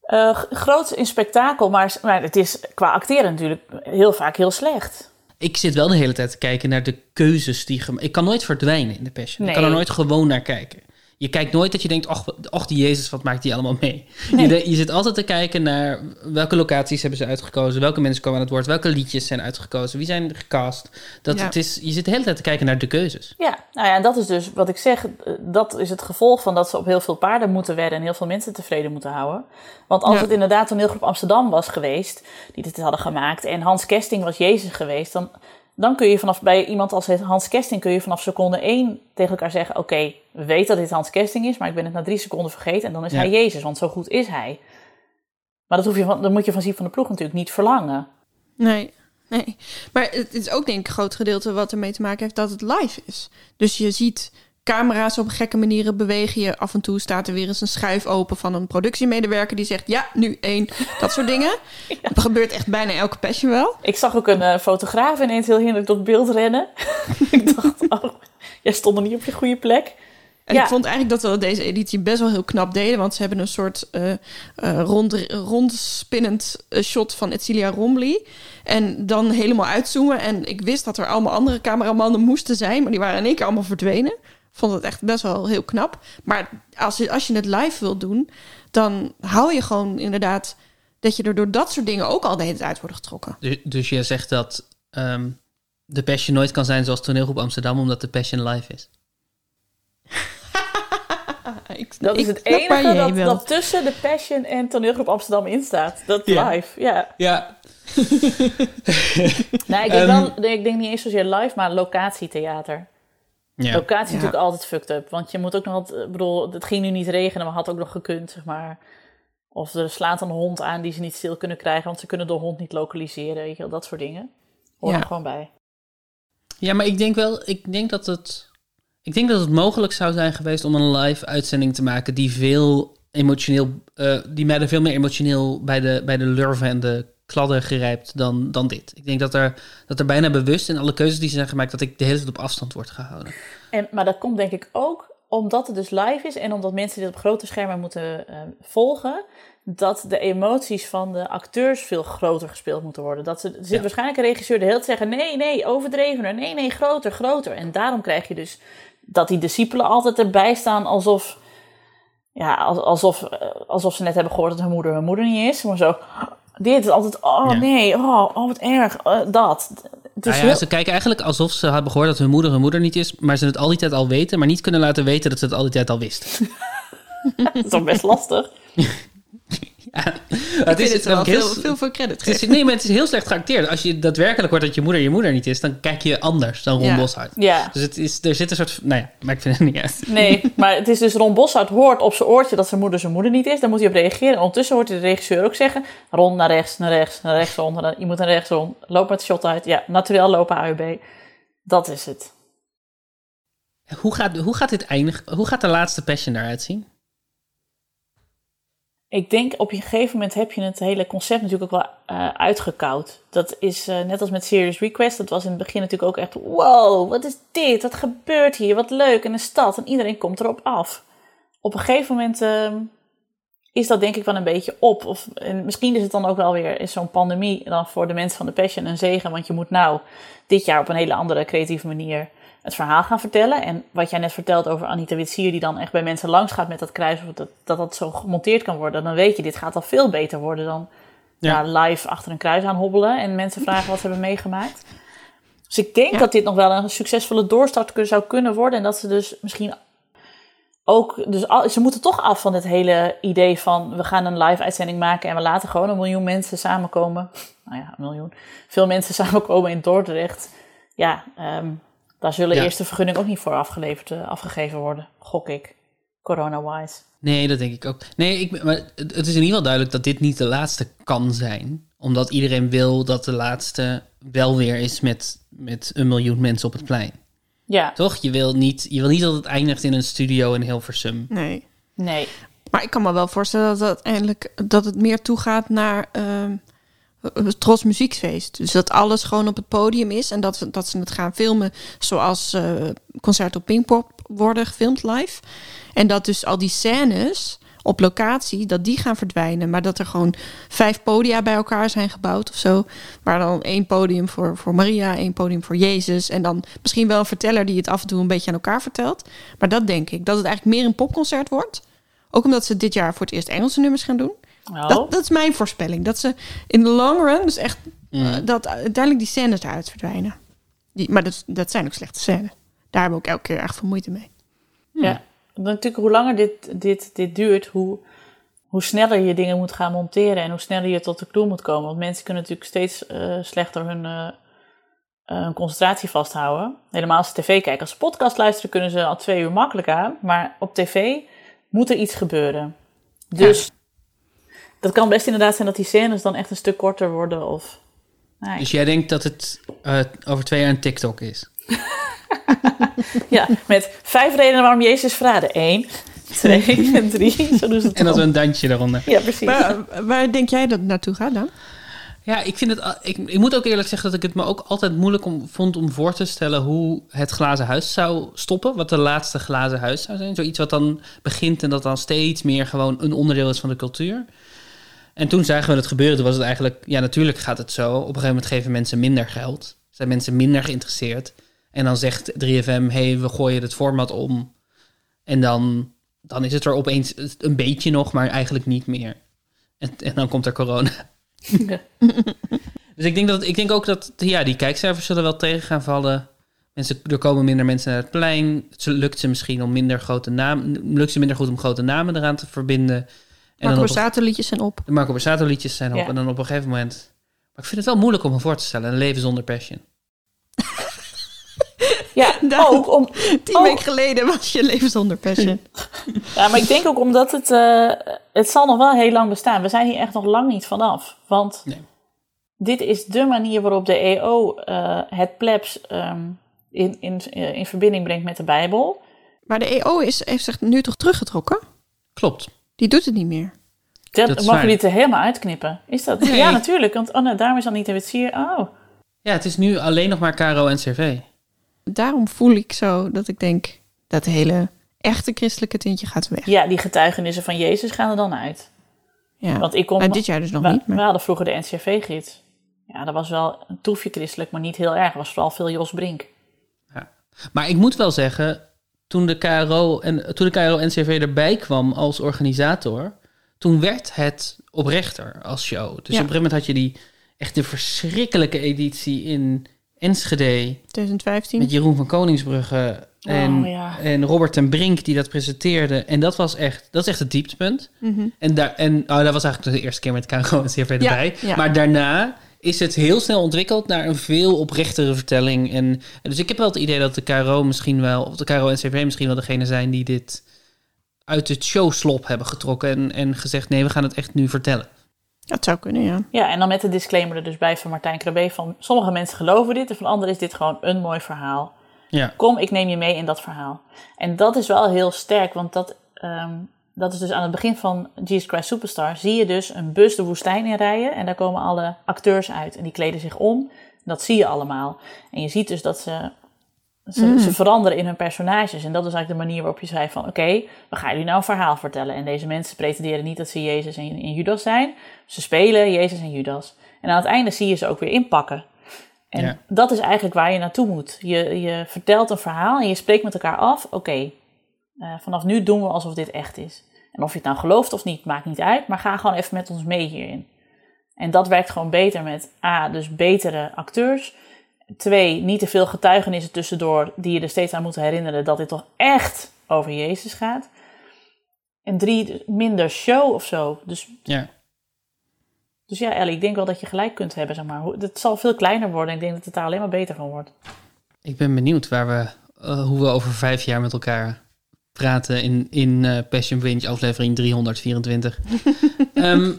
Eh, groot in spektakel, maar, maar het is qua acteren natuurlijk heel vaak heel slecht. Ik zit wel de hele tijd te kijken naar de keuzes die... Ik kan nooit verdwijnen in de Passion. Ik kan er nooit gewoon naar kijken. Je kijkt nooit dat je denkt, och, och die Jezus, wat maakt die allemaal mee? Nee. Je, je zit altijd te kijken naar welke locaties hebben ze uitgekozen, welke mensen komen aan het woord, welke liedjes zijn uitgekozen, wie zijn gecast. Dat Ja. het is, je zit de hele tijd te kijken naar de keuzes. Ja, nou ja, en dat is dus wat ik zeg. eh, Dat is het gevolg van dat ze op heel veel paarden moeten wedden en heel veel mensen tevreden moeten houden. Want als Ja. het inderdaad toneelgroep Amsterdam was geweest, die dit hadden gemaakt, en Hans Kesting was Jezus geweest, dan, dan kun je vanaf bij iemand als Hans Kesting kun je vanaf seconde één tegen elkaar zeggen: Oké, we weten dat dit Hans Kesting is, maar ik ben het na drie seconden vergeten en dan is Ja. hij Jezus, want zo goed is hij. Maar dat, hoef je van, dat moet je van Siep van de Ploeg natuurlijk niet verlangen. Nee, nee. Maar het is ook denk ik een groot gedeelte wat ermee te maken heeft dat het live is. Dus je ziet camera's op gekke manieren bewegen je. Af en toe staat er weer eens een schuif open van een productiemedewerker die zegt ja, nu één. Dat soort dingen. Dat gebeurt echt bijna elke passion wel. Ik zag ook een eh, fotograaf ineens heel hinderlijk door het beeld rennen. ik dacht, oh, jij stond er niet op je goede plek. En Ja. ik vond eigenlijk dat we deze editie best wel heel knap deden. Want ze hebben een soort eh, eh, rond, rondspinnend shot van Etcilia Rombly. En dan helemaal uitzoomen. En ik wist dat er allemaal andere cameramannen moesten zijn. Maar die waren in één keer allemaal verdwenen. Ik vond het echt best wel heel knap. Maar als je, als je het live wilt doen, dan hou je gewoon inderdaad... dat je er door dat soort dingen ook al de hele tijd uit wordt getrokken. Dus, dus je zegt dat ehm, de Passion nooit kan zijn zoals toneelgroep Amsterdam, omdat de Passion live is. Dat is ik het enige dat, tussen de Passion en toneelgroep Amsterdam in staat. Dat live, ja. Ja. Nee, ik denk, Ehm, wel, ik denk niet eens zozeer live, maar locatietheater. Ja. Locatie Ja. natuurlijk altijd fucked up. Want je moet ook nog wat... Ik bedoel, het ging nu niet regenen, maar had ook nog gekund, zeg maar. Of er slaat een hond aan die ze niet stil kunnen krijgen... want ze kunnen de hond niet lokaliseren, weet je wel. Dat soort dingen. Hoor Ja. er gewoon bij. Ja, maar ik denk wel, ik denk dat het. Ik denk dat het mogelijk zou zijn geweest om een live uitzending te maken die veel emotioneel, eh, die mij er veel meer emotioneel bij de, bij de lurven en de kladder gerijpt dan, dan dit. Ik denk dat er, dat er bijna bewust in alle keuzes die ze zijn gemaakt... dat ik de hele tijd op afstand word gehouden. En, maar dat komt denk ik ook omdat het dus live is en omdat mensen dit op grote schermen moeten eh, volgen, dat de emoties van de acteurs veel groter gespeeld moeten worden. Dat ze, er zit waarschijnlijk een regisseur de hele tijd zeggen: nee, nee, overdrevener, nee, nee, groter, groter. En daarom krijg je dus dat die discipelen altijd erbij staan alsof, ja, alsof, eh, alsof ze net hebben gehoord dat hun moeder hun moeder niet is. Maar zo, dit is altijd, oh Ja. nee, oh, oh wat erg, eh, dat. Nou ja, heel- Ze kijken eigenlijk alsof ze hebben gehoord dat hun moeder hun moeder niet is... maar ze het al die tijd al weten... maar niet kunnen laten weten dat ze het al die tijd al wisten. dat is toch best lastig. Het vind het wel heel- veel- veel voor credit het is, Nee, maar het is heel slecht geacteerd. Als je daadwerkelijk hoort dat je moeder je moeder niet is... dan kijk je anders dan Ron Ja. Boshart. Ja. Dus het is, er zit een soort... Nou ja, maar ik vind het niet uit. Nee, maar het is dus Ron Bossart hoort op zijn oortje dat zijn moeder zijn moeder niet is. Dan moet hij op reageren. En ondertussen hoort hij de regisseur ook zeggen... Ron naar rechts, naar rechts, naar rechts, naar- Je moet naar rechts, Ron. Loop met de shot uit. Ja, natuurlijk lopen AUB. Dat is het. Hoe gaat, hoe gaat dit eindigen? Hoe gaat de laatste Passion eruit zien? Ik denk op een gegeven moment heb je het hele concept natuurlijk ook wel eh, uitgekoud. Dat is eh, net als met Serious Request. Dat was in het begin natuurlijk ook echt... Wow, wat is dit? Wat gebeurt hier? Wat leuk. En een stad. En iedereen komt erop af. Op een gegeven moment ehm, is dat denk ik wel een beetje op. Of, en misschien is het dan ook wel weer zo'n pandemie... dan voor de mensen van de Passion een zegen. Want je moet nou dit jaar op een hele andere creatieve manier... het verhaal gaan vertellen. En wat jij net vertelt over Anita Witsier... die dan echt bij mensen langs gaat met dat kruis... of dat, dat dat zo gemonteerd kan worden... dan weet je, dit gaat al veel beter worden dan Ja. ja. live achter een kruis aan hobbelen... en mensen vragen wat ze hebben meegemaakt. Dus ik denk dat dit nog wel een succesvolle doorstart zou kunnen worden... en dat ze dus misschien ook... Dus al- ze moeten toch af van het hele idee van... we gaan een live uitzending maken... en we laten gewoon een miljoen mensen samenkomen. Nou ja, een miljoen. Veel mensen samenkomen in Dordrecht. Ja, ehm, daar zullen Ja. eerst de vergunning ook niet voor afgeleverd, eh, afgegeven worden. Gok ik. Corona-wise. Nee, dat denk ik ook. Nee, ik, maar het is in ieder geval duidelijk dat dit niet de laatste kan zijn. Omdat iedereen wil dat de laatste wel weer is met, met een miljoen mensen op het plein. Ja. Toch? Je wil, niet, je wil niet dat het eindigt in een studio in Hilversum. Nee. Nee. Maar ik kan me wel voorstellen dat het uiteindelijk dat het meer toegaat naar ehm Trots Muziekfeest. Dus dat alles gewoon op het podium is en dat, dat ze het gaan filmen zoals eh concerten op Pinkpop worden gefilmd live. En dat dus al die scènes op locatie, dat die gaan verdwijnen. Maar dat er gewoon vijf podia bij elkaar zijn gebouwd of zo. Waar dan één podium voor, voor Maria, één podium voor Jezus. En dan misschien wel een verteller die het af en toe een beetje aan elkaar vertelt. Maar dat denk ik, dat het eigenlijk meer een popconcert wordt. Ook omdat ze dit jaar voor het eerst Engelse nummers gaan doen. Oh. Dat, dat is mijn voorspelling. Dat ze in de long run, dus echt, Mhm. eh, dat uiteindelijk die scènes eruit verdwijnen. Die, maar dat, dat zijn ook slechte scènes. Daar hebben we ook elke keer erg veel moeite mee. Ja, natuurlijk hoe langer dit, dit, dit duurt, hoe, hoe sneller je dingen moet gaan monteren en hoe sneller je tot de clue moet komen. Want mensen kunnen natuurlijk steeds eh, slechter hun, eh, eh, hun concentratie vasthouden. Helemaal als ze tv kijken. Als ze podcast luisteren kunnen ze al twee uur makkelijk aan. Maar op tv moet er iets gebeuren. Dus dat kan best inderdaad zijn dat die scènes dan echt een stuk korter worden. Of, Dus jij denkt dat het eh, over twee jaar een TikTok is? Ja, met vijf redenen waarom Jezus verraadde. Eén, twee en drie. Zo doen ze het En dat we dan. een dansje eronder. Ja, precies. Maar, eh, waar denk jij dat het naartoe gaat dan? Ja, ik, vind het, ik, ik moet ook eerlijk zeggen dat ik het me ook altijd moeilijk om, vond om voor te stellen hoe het glazen huis zou stoppen. Wat de laatste glazen huis zou zijn. Zoiets wat dan begint en dat dan steeds meer gewoon een onderdeel is van de cultuur. En toen zagen we het gebeuren. Toen was het eigenlijk, ja, natuurlijk gaat het zo. Op een gegeven moment geven mensen minder geld. Zijn mensen minder geïnteresseerd. En dan zegt 3FM, hey, we gooien het format om. En dan, dan is het er opeens een beetje nog, maar eigenlijk niet meer. En, en dan komt er corona. Dus ik denk, dat, ik denk ook dat ja, die kijkcijfers zullen wel tegen gaan vallen. Mensen, er komen minder mensen naar het plein. Het lukt ze misschien om minder grote namen. Lukt ze minder goed om grote namen eraan te verbinden. En Marco Borsato liedjes zijn op. de Marco Borsato liedjes zijn op. Ja. En dan op een gegeven moment. Maar ik vind het wel moeilijk om me voor te stellen. Een leven zonder passion. Ja, ook om... Tien weken geleden was je leven zonder passion. Ja, maar ik denk ook omdat het... eh, het zal nog wel heel lang bestaan. We zijn hier echt nog lang niet vanaf. Want dit is de manier waarop de EO eh, het plebs ehm, in, in, in verbinding brengt met de Bijbel. Maar de EO is, heeft zich nu toch teruggetrokken? Klopt. Die doet het niet meer. Dat, Dat mogen jullie het er helemaal uitknippen? Is dat? Nee. Ja, natuurlijk. Want oh, nou, daarom is Anita Witsier... Oh, Ja, het is nu alleen nog maar Caro en CV. Daarom voel ik zo dat ik denk dat hele echte christelijke tintje gaat weg. ja, die getuigenissen van Jezus gaan er dan uit. Ja. Want ik kom, Nou, dit jaar dus nog we, niet. Maar... we hadden vroeger de NCRV-gids. Ja, dat was wel een toefje christelijk, maar niet heel erg. Het was vooral veel Jos Brink. Maar ik moet wel zeggen, toen de KRO en toen de KRO NCV erbij kwam als organisator, toen werd het oprechter als show. Dus op een gegeven moment had je die echt de verschrikkelijke editie in Enschede 2015. met Jeroen van Koningsbrugge en, Oh, ja. en Robert ten Brink die dat presenteerde. En dat was echt, dat is echt het dieptepunt. Mhm. En, daar, en oh, dat was eigenlijk de eerste keer met KRO en CV erbij. ja. Maar daarna is het heel snel ontwikkeld naar een veel oprechtere vertelling. En, dus ik heb wel het idee dat de KRO misschien wel, of de KRO en CV misschien wel degene zijn die dit uit het showslop hebben getrokken en, en gezegd: nee, we gaan het echt nu vertellen. Dat zou kunnen, ja. Ja, en dan met de disclaimer er dus bij van Martijn Krabbe van... sommige mensen geloven dit en van anderen is dit gewoon een mooi verhaal. Ja. Kom, ik neem je mee in dat verhaal. En dat is wel heel sterk, want dat, ehm, dat is dus aan het begin van Jesus Christ Superstar... zie je dus een bus de woestijn inrijden en daar komen alle acteurs uit. En die kleden zich om, dat zie je allemaal. En je ziet dus dat ze, ze, Mm. ze veranderen in hun personages. En dat is eigenlijk de manier waarop je zei van... oké, we gaan jullie nou een verhaal vertellen. En deze mensen pretenderen niet dat ze Jezus en, en Judas zijn. Ze spelen Jezus en Judas. En aan het einde zie je ze ook weer inpakken. En Ja. dat is eigenlijk waar je naartoe moet. Je, je vertelt een verhaal en je spreekt met elkaar af. Oké, eh, vanaf nu doen we alsof dit echt is. En of je het nou gelooft of niet, maakt niet uit. Maar ga gewoon even met ons mee hierin. En dat werkt gewoon beter met A, dus betere acteurs. Twee, niet te veel getuigenissen tussendoor die je er steeds aan moet herinneren dat dit toch echt over Jezus gaat. En drie, minder show of zo. Dus, Ja. dus ja, Ellie, ik denk wel dat je gelijk kunt hebben, zeg maar. Het zal veel kleiner worden. Ik denk dat het daar alleen maar beter van wordt. Ik ben benieuwd waar we, eh, hoe we over vijf jaar met elkaar praten in, in eh, Passion Binge aflevering 324. Ehm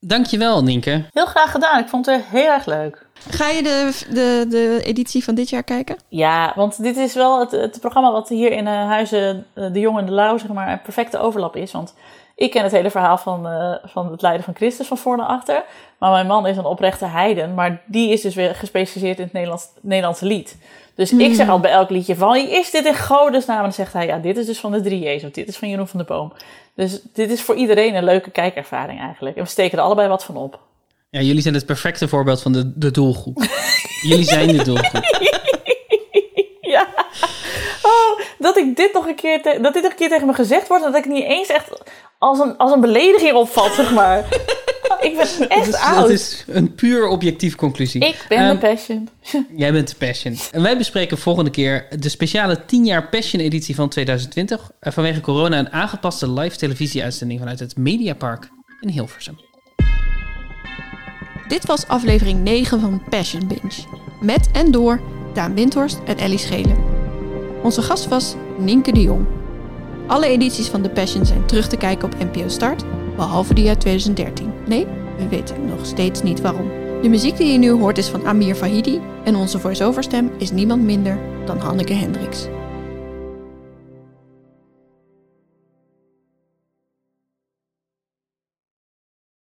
dankjewel, Nienke. Heel graag gedaan. Ik vond het heel erg leuk. Ga je de, de, de editie van dit jaar kijken? Ja, want dit is wel het, het programma wat hier in eh, Huizen eh, de Jong en de Lauw zeg maar, een perfecte overlap is. Want ik ken het hele verhaal van, eh, van het lijden van Christus van voor naar achter. Maar mijn man is een oprechte heiden. Maar die is dus weer gespecialiseerd in het Nederlands, Nederlandse lied. Dus ik zeg al bij elk liedje van, is dit in godesnaam? En dan zegt hij, ja, dit is dus van de drie Jezus. Of dit is van Jeroen van der Boom. Dus dit is voor iedereen een leuke kijkervaring eigenlijk. En we steken er allebei wat van op. Ja, jullie zijn het perfecte voorbeeld van de, de doelgroep. jullie zijn de doelgroep. Oh, dat ik dit nog een keer, te- dat dit nog een keer tegen me gezegd wordt, en dat ik niet eens echt als een, als een belediging opvat, zeg maar. ik ben echt Dat is, oud. dat is een puur objectief conclusie. Ik ben Ehm, de passion. Jij bent de Passion. En wij bespreken volgende keer de speciale 10 jaar Passion editie van 2020. eh, Vanwege corona een aangepaste live televisieuitzending vanuit het Mediapark in Hilversum. Dit was aflevering 9 van Passion Binge. Met en door Daan Windhorst en Ellie Schelen. Onze gast was Nienke de Jong. Alle edities van The Passion zijn terug te kijken op NPO Start, behalve die uit 2013. Nee, we weten nog steeds niet waarom. De muziek die je nu hoort is van Amir Fahidi en onze voice-over stem is niemand minder dan Hanneke Hendricks.